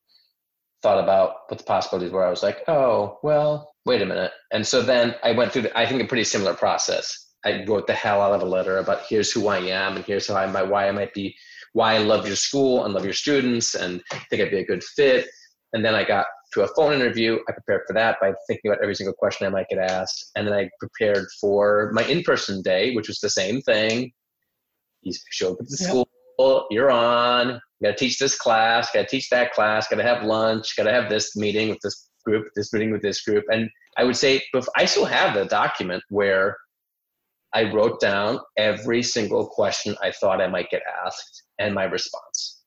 thought about what the possibilities were i was like oh well wait a minute and so then i went through the, i think a pretty similar process i wrote the hell out of a letter about here's who i am and here's how i might why i might be why I love your school and love your students and think I'd be a good fit. And then I got to a phone interview. I prepared for that by thinking about every single question I might get asked. And then I prepared for my in person day, which was the same thing. You show up at the yep. school, you're on, you gotta teach this class, gotta teach that class, gotta have lunch, gotta have this meeting with this group, this meeting with this group. And I would say, I still have the document where I wrote down every single question I thought I might get asked and my response.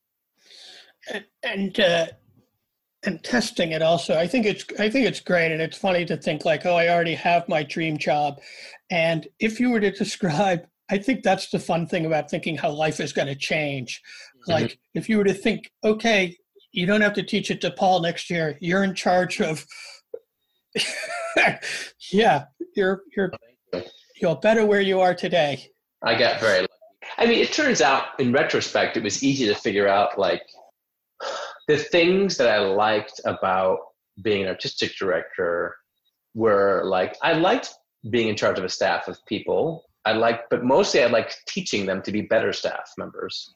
And and, uh, and testing it also. I think it's I think it's great, and it's funny to think like, oh, I already have my dream job, and if you were to describe, I think that's the fun thing about thinking how life is going to change. Mm-hmm. Like if you were to think, okay, you don't have to teach it DePaul next year. You're in charge of. yeah, you're you're you're better where you are today. I got very lucky. I mean, it turns out in retrospect, it was easy to figure out like the things that I liked about being an artistic director were like, I liked being in charge of a staff of people. I liked, but mostly I liked teaching them to be better staff members.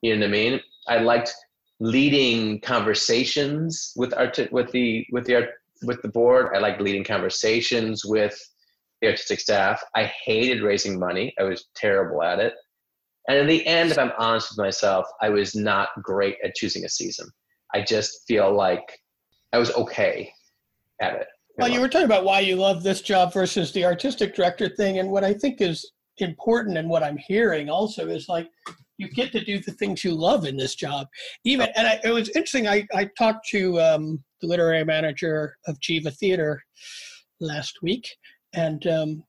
You know what I mean? I liked leading conversations with art with the with the art with the board. I liked leading conversations with the artistic staff. I hated raising money. I was terrible at it. And in the end, if I'm honest with myself, I was not great at choosing a season. I just feel like I was okay at it. Well, you were talking about why you love this job versus the artistic director thing. And what I think is important and what I'm hearing also is like you get to do the things you love in this job. Even, and I, it was interesting, I, I talked to um, the literary manager of Jiva Theater last week. And um,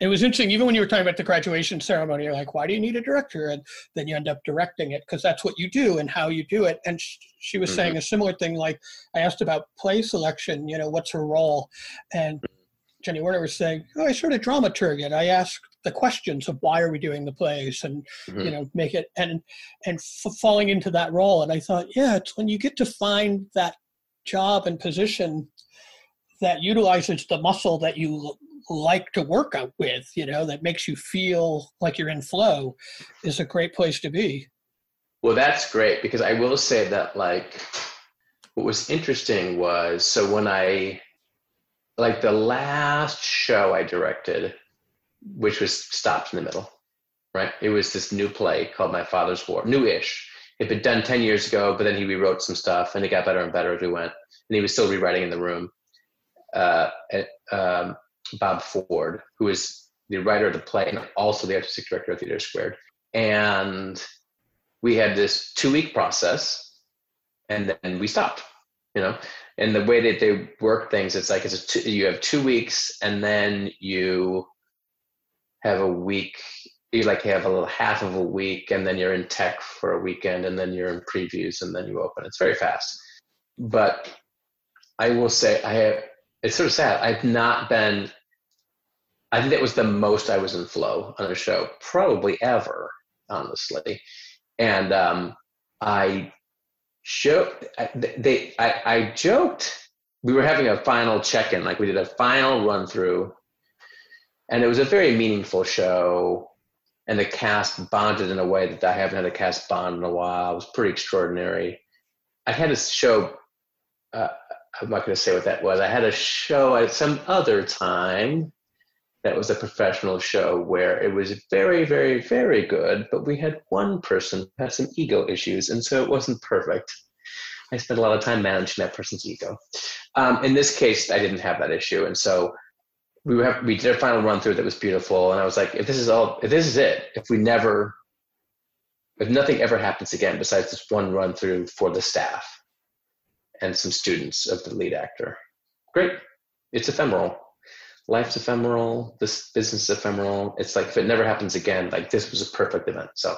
it was interesting even when you were talking about the graduation ceremony you're like why do you need a director and then you end up directing it because that's what you do and how you do it and she, she was mm-hmm. saying a similar thing like i asked about play selection you know what's her role and Jenny Werner was saying, "Oh, I sort of dramaturg it. I ask the questions of why are we doing the plays, and mm-hmm. you know, make it and and f- falling into that role." And I thought, yeah, it's when you get to find that job and position that utilizes the muscle that you like to work out with, you know, that makes you feel like you're in flow, is a great place to be. Well, that's great because I will say that, like, what was interesting was so when I, like, the last show I directed, which was stopped in the middle, right? It was this new play called My Father's War, newish. It had been done 10 years ago, but then he rewrote some stuff and it got better and better as we went. And he was still rewriting in the room. Uh, um, Bob Ford, who is the writer of the play and also the artistic director of Theater Squared. And we had this two week process and then we stopped, you know. And the way that they work things, it's like it's a two, you have two weeks and then you have a week you like have a little half of a week and then you're in tech for a weekend and then you're in previews and then you open it's very fast but i will say i have it's sort of sad i've not been I think that was the most I was in flow on a show, probably ever, honestly. And um, I joked. They, I, I joked. We were having a final check-in, like we did a final run-through, and it was a very meaningful show. And the cast bonded in a way that I haven't had a cast bond in a while. It was pretty extraordinary. I had a show. Uh, I'm not going to say what that was. I had a show at some other time that was a professional show where it was very, very, very good, but we had one person who had some ego issues, and so it wasn't perfect. I spent a lot of time managing that person's ego. Um, in this case, I didn't have that issue, and so we were, we did a final run through that was beautiful, and I was like, if this is all, if this is it, if we never, if nothing ever happens again besides this one run through for the staff and some students of the lead actor, great. It's ephemeral life's ephemeral, this business is ephemeral. It's like if it never happens again, like this was a perfect event. So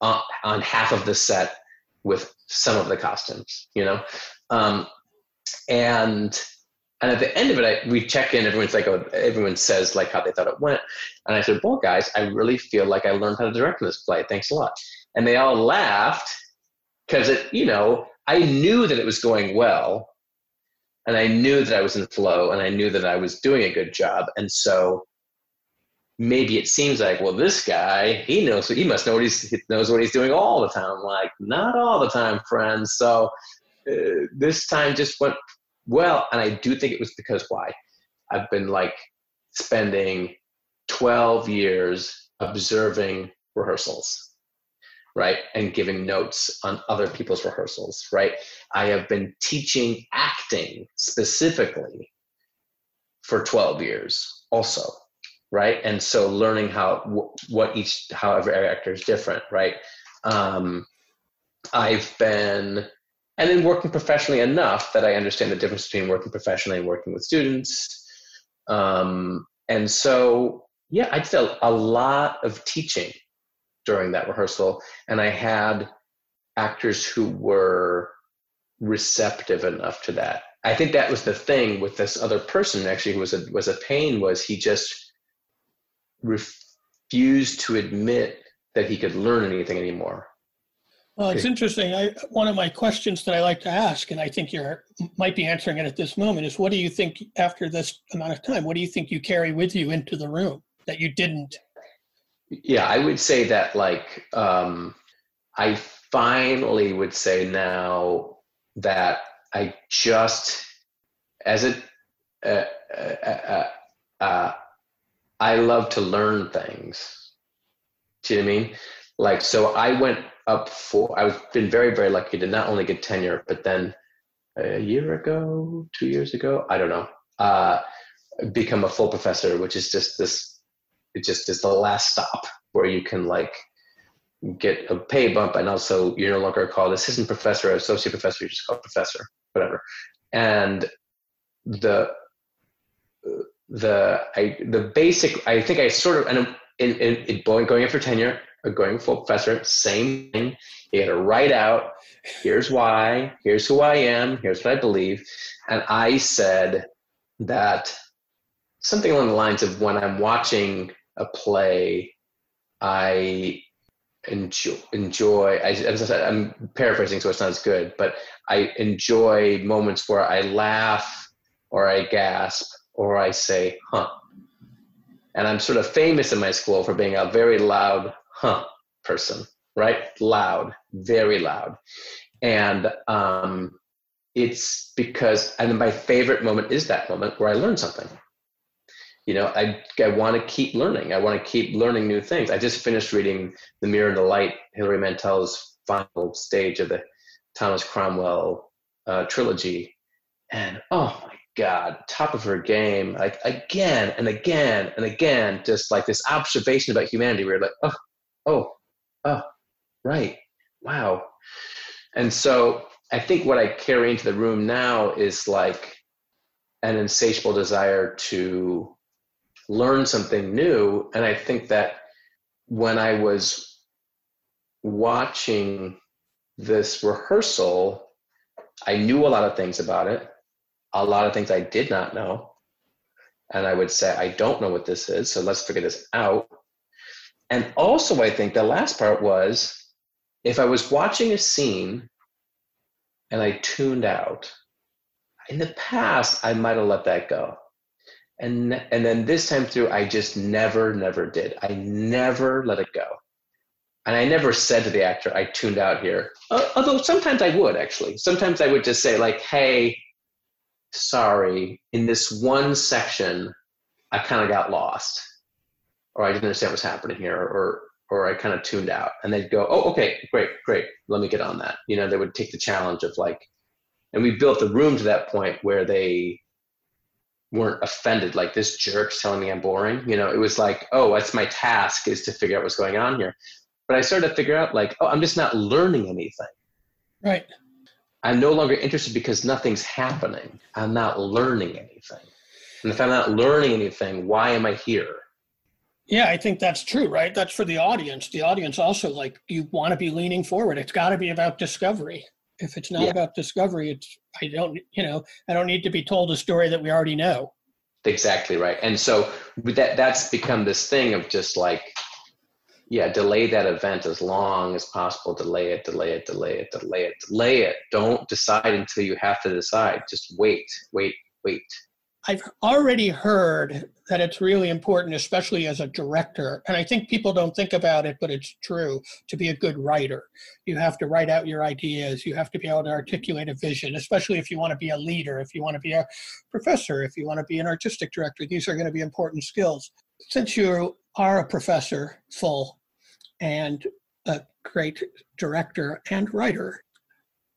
uh, on half of the set with some of the costumes, you know, um, and and at the end of it, I, we check in. Everyone's like, oh, everyone says like how they thought it went, and I said, well, guys, I really feel like I learned how to direct this play. Thanks a lot. And they all laughed because it, you know, I knew that it was going well and I knew that I was in flow and I knew that I was doing a good job. And so maybe it seems like, well, this guy, he knows, he must know what he's, he knows what he's doing all the time. I'm like, not all the time, friends. So uh, this time just went well. And I do think it was because why? I've been like spending 12 years observing rehearsals right? And giving notes on other people's rehearsals, right? I have been teaching acting specifically for 12 years also, right? And so learning how, what each, how every actor is different, right? Um, I've been, and then working professionally enough that I understand the difference between working professionally and working with students. Um, and so, yeah, I did a, a lot of teaching during that rehearsal and i had actors who were receptive enough to that. I think that was the thing with this other person actually who was a was a pain was he just refused to admit that he could learn anything anymore. Well it's interesting. I, one of my questions that i like to ask and i think you might be answering it at this moment is what do you think after this amount of time what do you think you carry with you into the room that you didn't yeah, I would say that like um, I finally would say now that I just as it uh, uh, uh, uh, I love to learn things. Do you know I mean? Like so, I went up for I've been very very lucky to not only get tenure, but then a year ago, two years ago, I don't know, uh, become a full professor, which is just this it just is the last stop where you can like get a pay bump and also you're no longer called assistant professor or associate professor, you're just called professor, whatever. And the the I the basic I think I sort of and in, in, in going in for tenure or going full professor, same thing. You got to write out. Here's why. Here's who I am. Here's what I believe. And I said that something along the lines of when I'm watching a play, I enjoy, enjoy I, as I said, I'm paraphrasing, so it's not as good, but I enjoy moments where I laugh or I gasp or I say, huh. And I'm sort of famous in my school for being a very loud, huh person, right? Loud, very loud. And um, it's because, and my favorite moment is that moment where I learn something you know i, I want to keep learning. I want to keep learning new things. I just finished reading the mirror and the light hilary mantel's final stage of the thomas cromwell uh, trilogy. And oh my god top of her game like again and again and again just like this observation about humanity where like oh oh oh right wow. And so i think what i carry into the room now is like an insatiable desire to learn something new. And I think that when I was watching this rehearsal, I knew a lot of things about it, a lot of things I did not know. And I would say, I don't know what this is, so let's figure this out. And also, I think the last part was if I was watching a scene and I tuned out, in the past, I might have let that go and and then this time through i just never never did. I never let it go. And i never said to the actor i tuned out here. Uh, although sometimes i would actually. Sometimes i would just say like hey sorry in this one section i kind of got lost. Or i didn't understand what's happening here or or i kind of tuned out. And they'd go oh okay great great. Let me get on that. You know they would take the challenge of like and we built the room to that point where they weren't offended like this jerk's telling me i'm boring. You know it was like oh that's my task is to figure out what's going on here. But i started to figure out like oh i'm just not learning anything. Right. I'm no longer interested because nothing's happening. I'm not learning anything. And if i'm not learning anything why am i here? Yeah i think that's true right? That's for the audience. The audience also like you want to be leaning forward. It's got to be about discovery. If it's not yeah. about discovery it's i don't you know i don't need to be told a story that we already know. Exactly right. And so that that's become this thing of just like yeah delay that event as long as possible. Delay it delay it delay it delay it delay it. Don't decide until you have to decide. Just wait wait wait I've already heard that it's really important, especially as a director. And I think people don't think about it, but it's true to be a good writer. You have to write out your ideas. You have to be able to articulate a vision, especially if you want to be a leader, if you want to be a professor, if you want to be an artistic director. These are going to be important skills. Since you are a professor full and a great director and writer,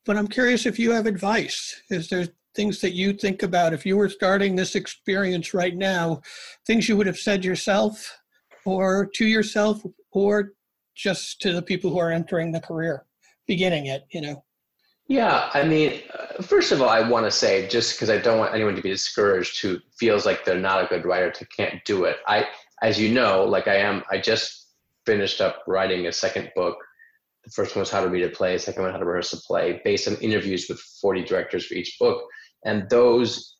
but I'm curious if you have advice. Is there things that you think about if you were starting this experience right now, things you would have said yourself or to yourself or just to the people who are entering the career, beginning it, you know? Yeah, I mean, first of all, I want to say just because I don't want anyone to be discouraged who feels like they're not a good writer to can't do it. I, as you know, like I am, I just finished up writing a second book. The first one was how to read a play. The second one how to rehearse a play, based on interviews with 40 directors for each book. And those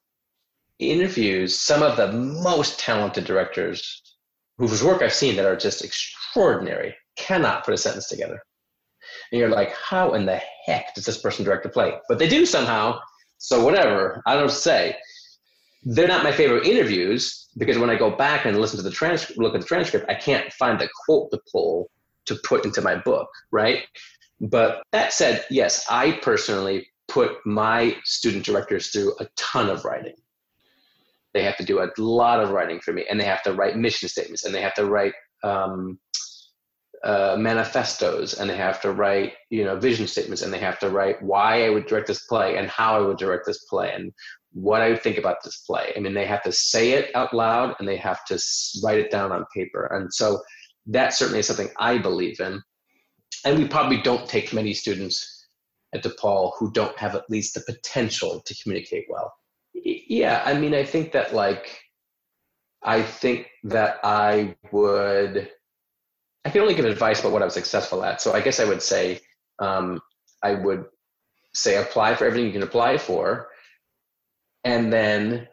interviews, some of the most talented directors whose work I've seen that are just extraordinary cannot put a sentence together. And you're like, how in the heck does this person direct a play? But they do somehow. So whatever, I don't say. They're not my favorite interviews because when I go back and listen to the transcript, look at the transcript, I can't find the quote to pull to put into my book, right? But that said, yes, I personally put my student directors through a ton of writing. They have to do a lot of writing for me, and they have to write mission statements, and they have to write um, uh, manifestos, and they have to write you know vision statements, and they have to write why I would direct this play and how I would direct this play and what I would think about this play. I mean, they have to say it out loud, and they have to write it down on paper, and so that certainly is something I believe in. And we probably don't take many students at DePaul who don't have at least the potential to communicate well. Yeah, I mean, I think that like, I think that I would, I can only give advice about what I was successful at. So I guess I would say, um, I would say apply for everything you can apply for, and then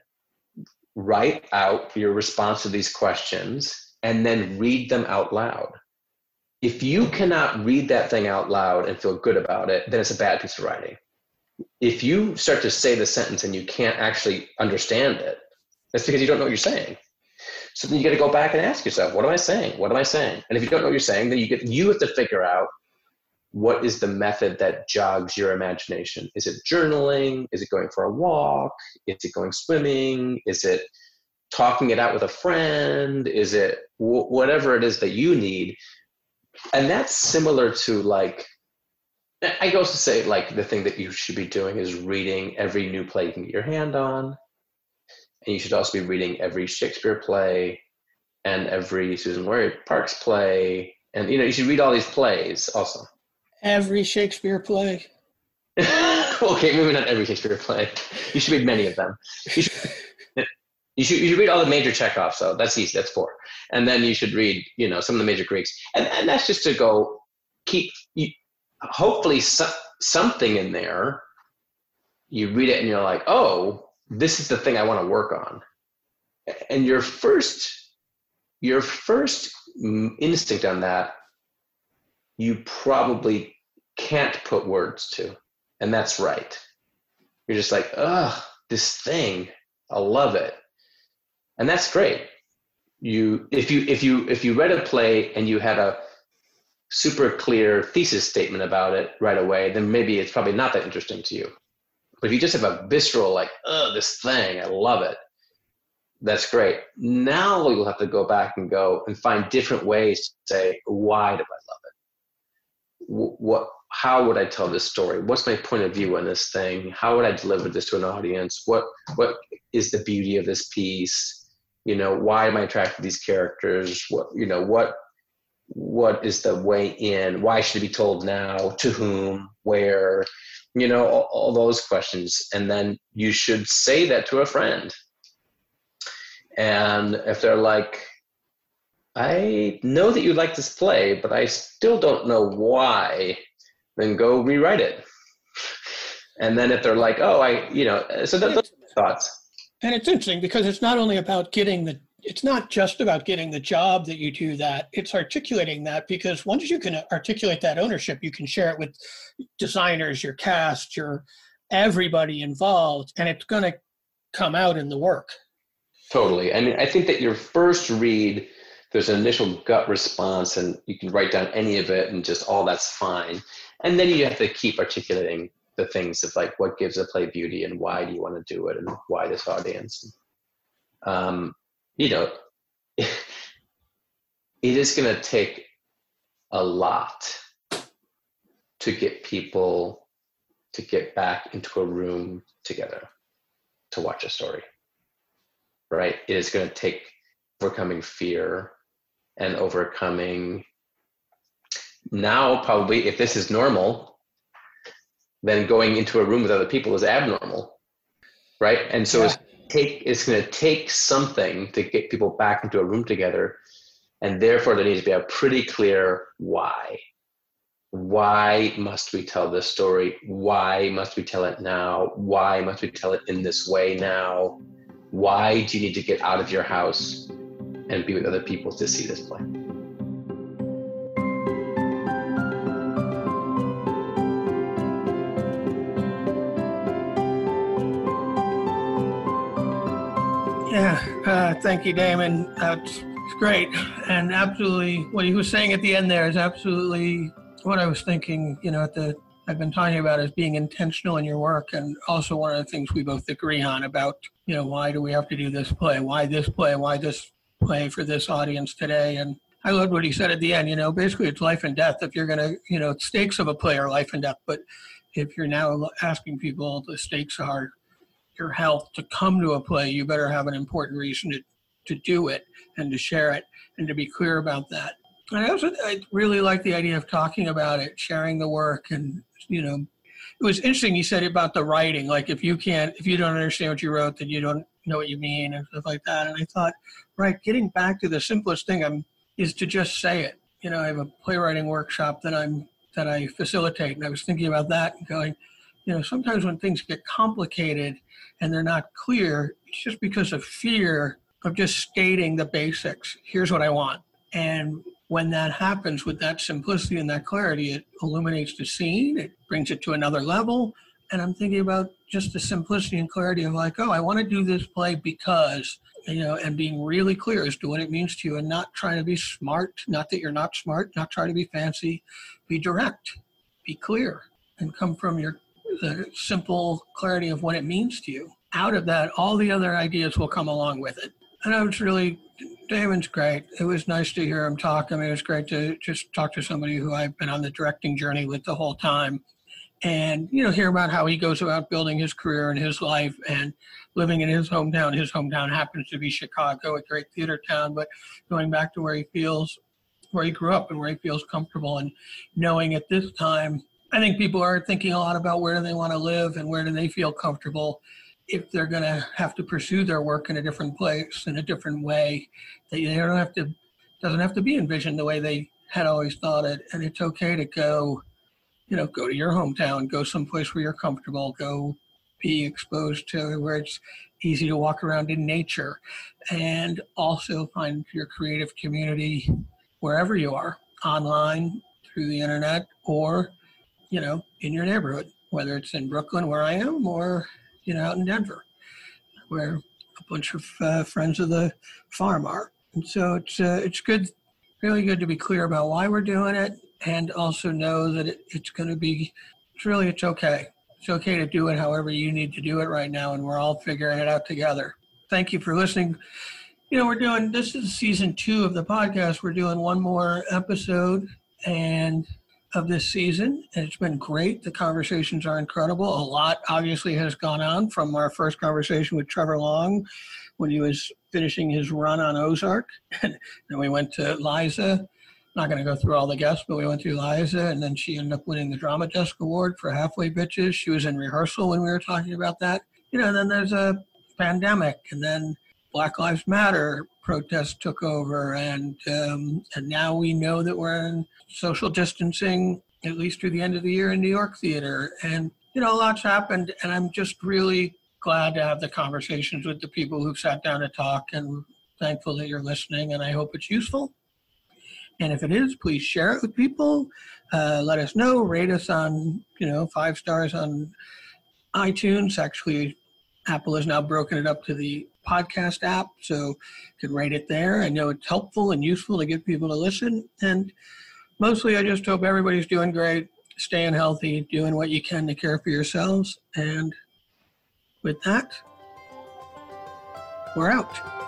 write out your response to these questions and then read them out loud. If you cannot read that thing out loud and feel good about it, then it's a bad piece of writing. If you start to say the sentence and you can't actually understand it, that's because you don't know what you're saying. So then you got to go back and ask yourself, what am I saying? What am I saying? And if you don't know what you're saying, then you get you have to figure out what is the method that jogs your imagination? Is it journaling? Is it going for a walk? Is it going swimming? Is it talking it out with a friend? Is it w- whatever it is that you need? And that's similar to like, I go to say like the thing that you should be doing is reading every new play you can get your hand on. And you should also be reading every Shakespeare play and every Suzan-Lori Parks play. And you know, you should read all these plays also every Shakespeare play? okay, maybe not every Shakespeare play. You should read many of them. You should, you should, you should read all the major Chekhovs, so That's easy. That's four. And then you should read, you know, some of the major Greeks. And, and that's just to go keep, you, hopefully, so, something in there. You read it and you're like, oh, this is the thing I want to work on. And your first, your first instinct on that you probably can't put words to. And that's right. You're just like, ugh, this thing, I love it. And that's great. You if you if you if you read a play and you had a super clear thesis statement about it right away, then maybe it's probably not that interesting to you. But if you just have a visceral like, oh, this thing, I love it, that's great. Now you'll have to go back and go and find different ways to say, why do I love it? what how would I tell this story? What's my point of view on this thing? How would I deliver this to an audience? What what is the beauty of this piece? You know, why am I attracted to these characters? What you know, what what is the way in? Why should it be told now? To whom? Where? You know, all, all those questions. And then you should say that to a friend. And if they're like, I know that you like this play, but I still don't know why, then go rewrite it. And then if they're like, oh, I, you know, so those thoughts. And it's interesting because it's not only about getting the, it's not just about getting the job that you do that, it's articulating that because once you can articulate that ownership, you can share it with designers, your cast, your everybody involved, and it's going to come out in the work. Totally. I mean, I think that your first read, there's an initial gut response and you can write down any of it and just all oh, that's fine and then you have to keep articulating the things of like what gives a play beauty and why do you want to do it and why this audience. Um, you know it is going to take a lot to get people to get back into a room together to watch a story right? It is going to take overcoming fear and overcoming now probably if this is normal then going into a room with other people is abnormal right? And so yeah. it's take it's going to take something to get people back into a room together and therefore there needs to be a pretty clear why. Why must we tell this story? Why must we tell it now? Why must we tell it in this way now? Why do you need to get out of your house and be with other people to see this play. Thank you, Damon. That's great. And absolutely, what he was saying at the end there is absolutely what I was thinking, you know, at the I've been talking about is being intentional in your work and also one of the things we both agree on about, you know, why do we have to do this play? Why this play? Why this play for this audience today. And I loved what he said at the end. You know, basically it's life and death. If you're going to, you know, stakes of a play are life and death. But if you're now asking people, the stakes are your health to come to a play, you better have an important reason to, to do it and to share it and to be clear about that. And I also I really like the idea of talking about it, sharing the work, and you know, it was interesting. You said about the writing, like if you can't, if you don't understand what you wrote, then you don't know what you mean and stuff like that. And I thought, right, getting back to the simplest thing I'm, is to just say it. You know, I have a playwriting workshop that I'm that I facilitate, and I was thinking about that and going, you know, sometimes when things get complicated and they're not clear, it's just because of fear of just stating the basics. Here's what I want. And when that happens with that simplicity and that clarity, it illuminates the scene, it brings it to another level. And I'm thinking about just the simplicity and clarity of like, oh, I want to do this play because, you know, and being really clear as to what it means to you and not trying to be smart, not that you're not smart, not trying to be fancy, be direct, be clear, and come from your the simple clarity of what it means to you. Out of that, all the other ideas will come along with it. I was really, Damon's great. It was nice to hear him talk. I mean, it was great to just talk to somebody who I've been on the directing journey with the whole time and you know hear about how he goes about building his career and his life and living in his hometown his hometown happens to be chicago a great theater town but going back to where he feels where he grew up and where he feels comfortable and knowing at this time i think people are thinking a lot about where do they want to live and where do they feel comfortable if they're going to have to pursue their work in a different place in a different way they, don't have to doesn't have to be envisioned the way they had always thought it. And it's okay to go you know, go to your hometown, go someplace where you're comfortable, go be exposed to where it's easy to walk around in nature, and also find your creative community wherever you are, online, through the internet, or, you know, in your neighborhood, whether it's in Brooklyn where I am or, you know, out in Denver, where a bunch of uh, friends of the farm are. And so it's, uh, it's good, really good to be clear about why we're doing it and also know that it, it's going to be it's really it's okay. It's okay to do it however you need to do it right now and we're all figuring it out together. Thank you for listening. You know we're doing this is season two of the podcast. We're doing one more episode and of this season. And it's been great. The conversations are incredible. A lot obviously has gone on from our first conversation with trevor long when he was finishing his run on ozark. And then we went to liza. Not going to go through all the guests, but we went through Liza, and then she ended up winning the Drama Desk Award for Halfway Bitches. She was in rehearsal when we were talking about that. You know, then there's a pandemic, and then Black Lives Matter protests took over, and um, and now we know that we're in social distancing at least through the end of the year in New York theater, and you know, a lot's happened, and I'm just really glad to have the conversations with the people who've sat down to talk, and thankful that you're listening, and I hope it's useful. And if it is, please share it with people. Uh, let us know. Rate us on, you know, five stars on iTunes. Actually, Apple has now broken it up to the podcast app, so you can rate it there. I know it's helpful and useful to get people to listen. And mostly, I just hope everybody's doing great, staying healthy, doing what you can to care for yourselves. And with that, we're out.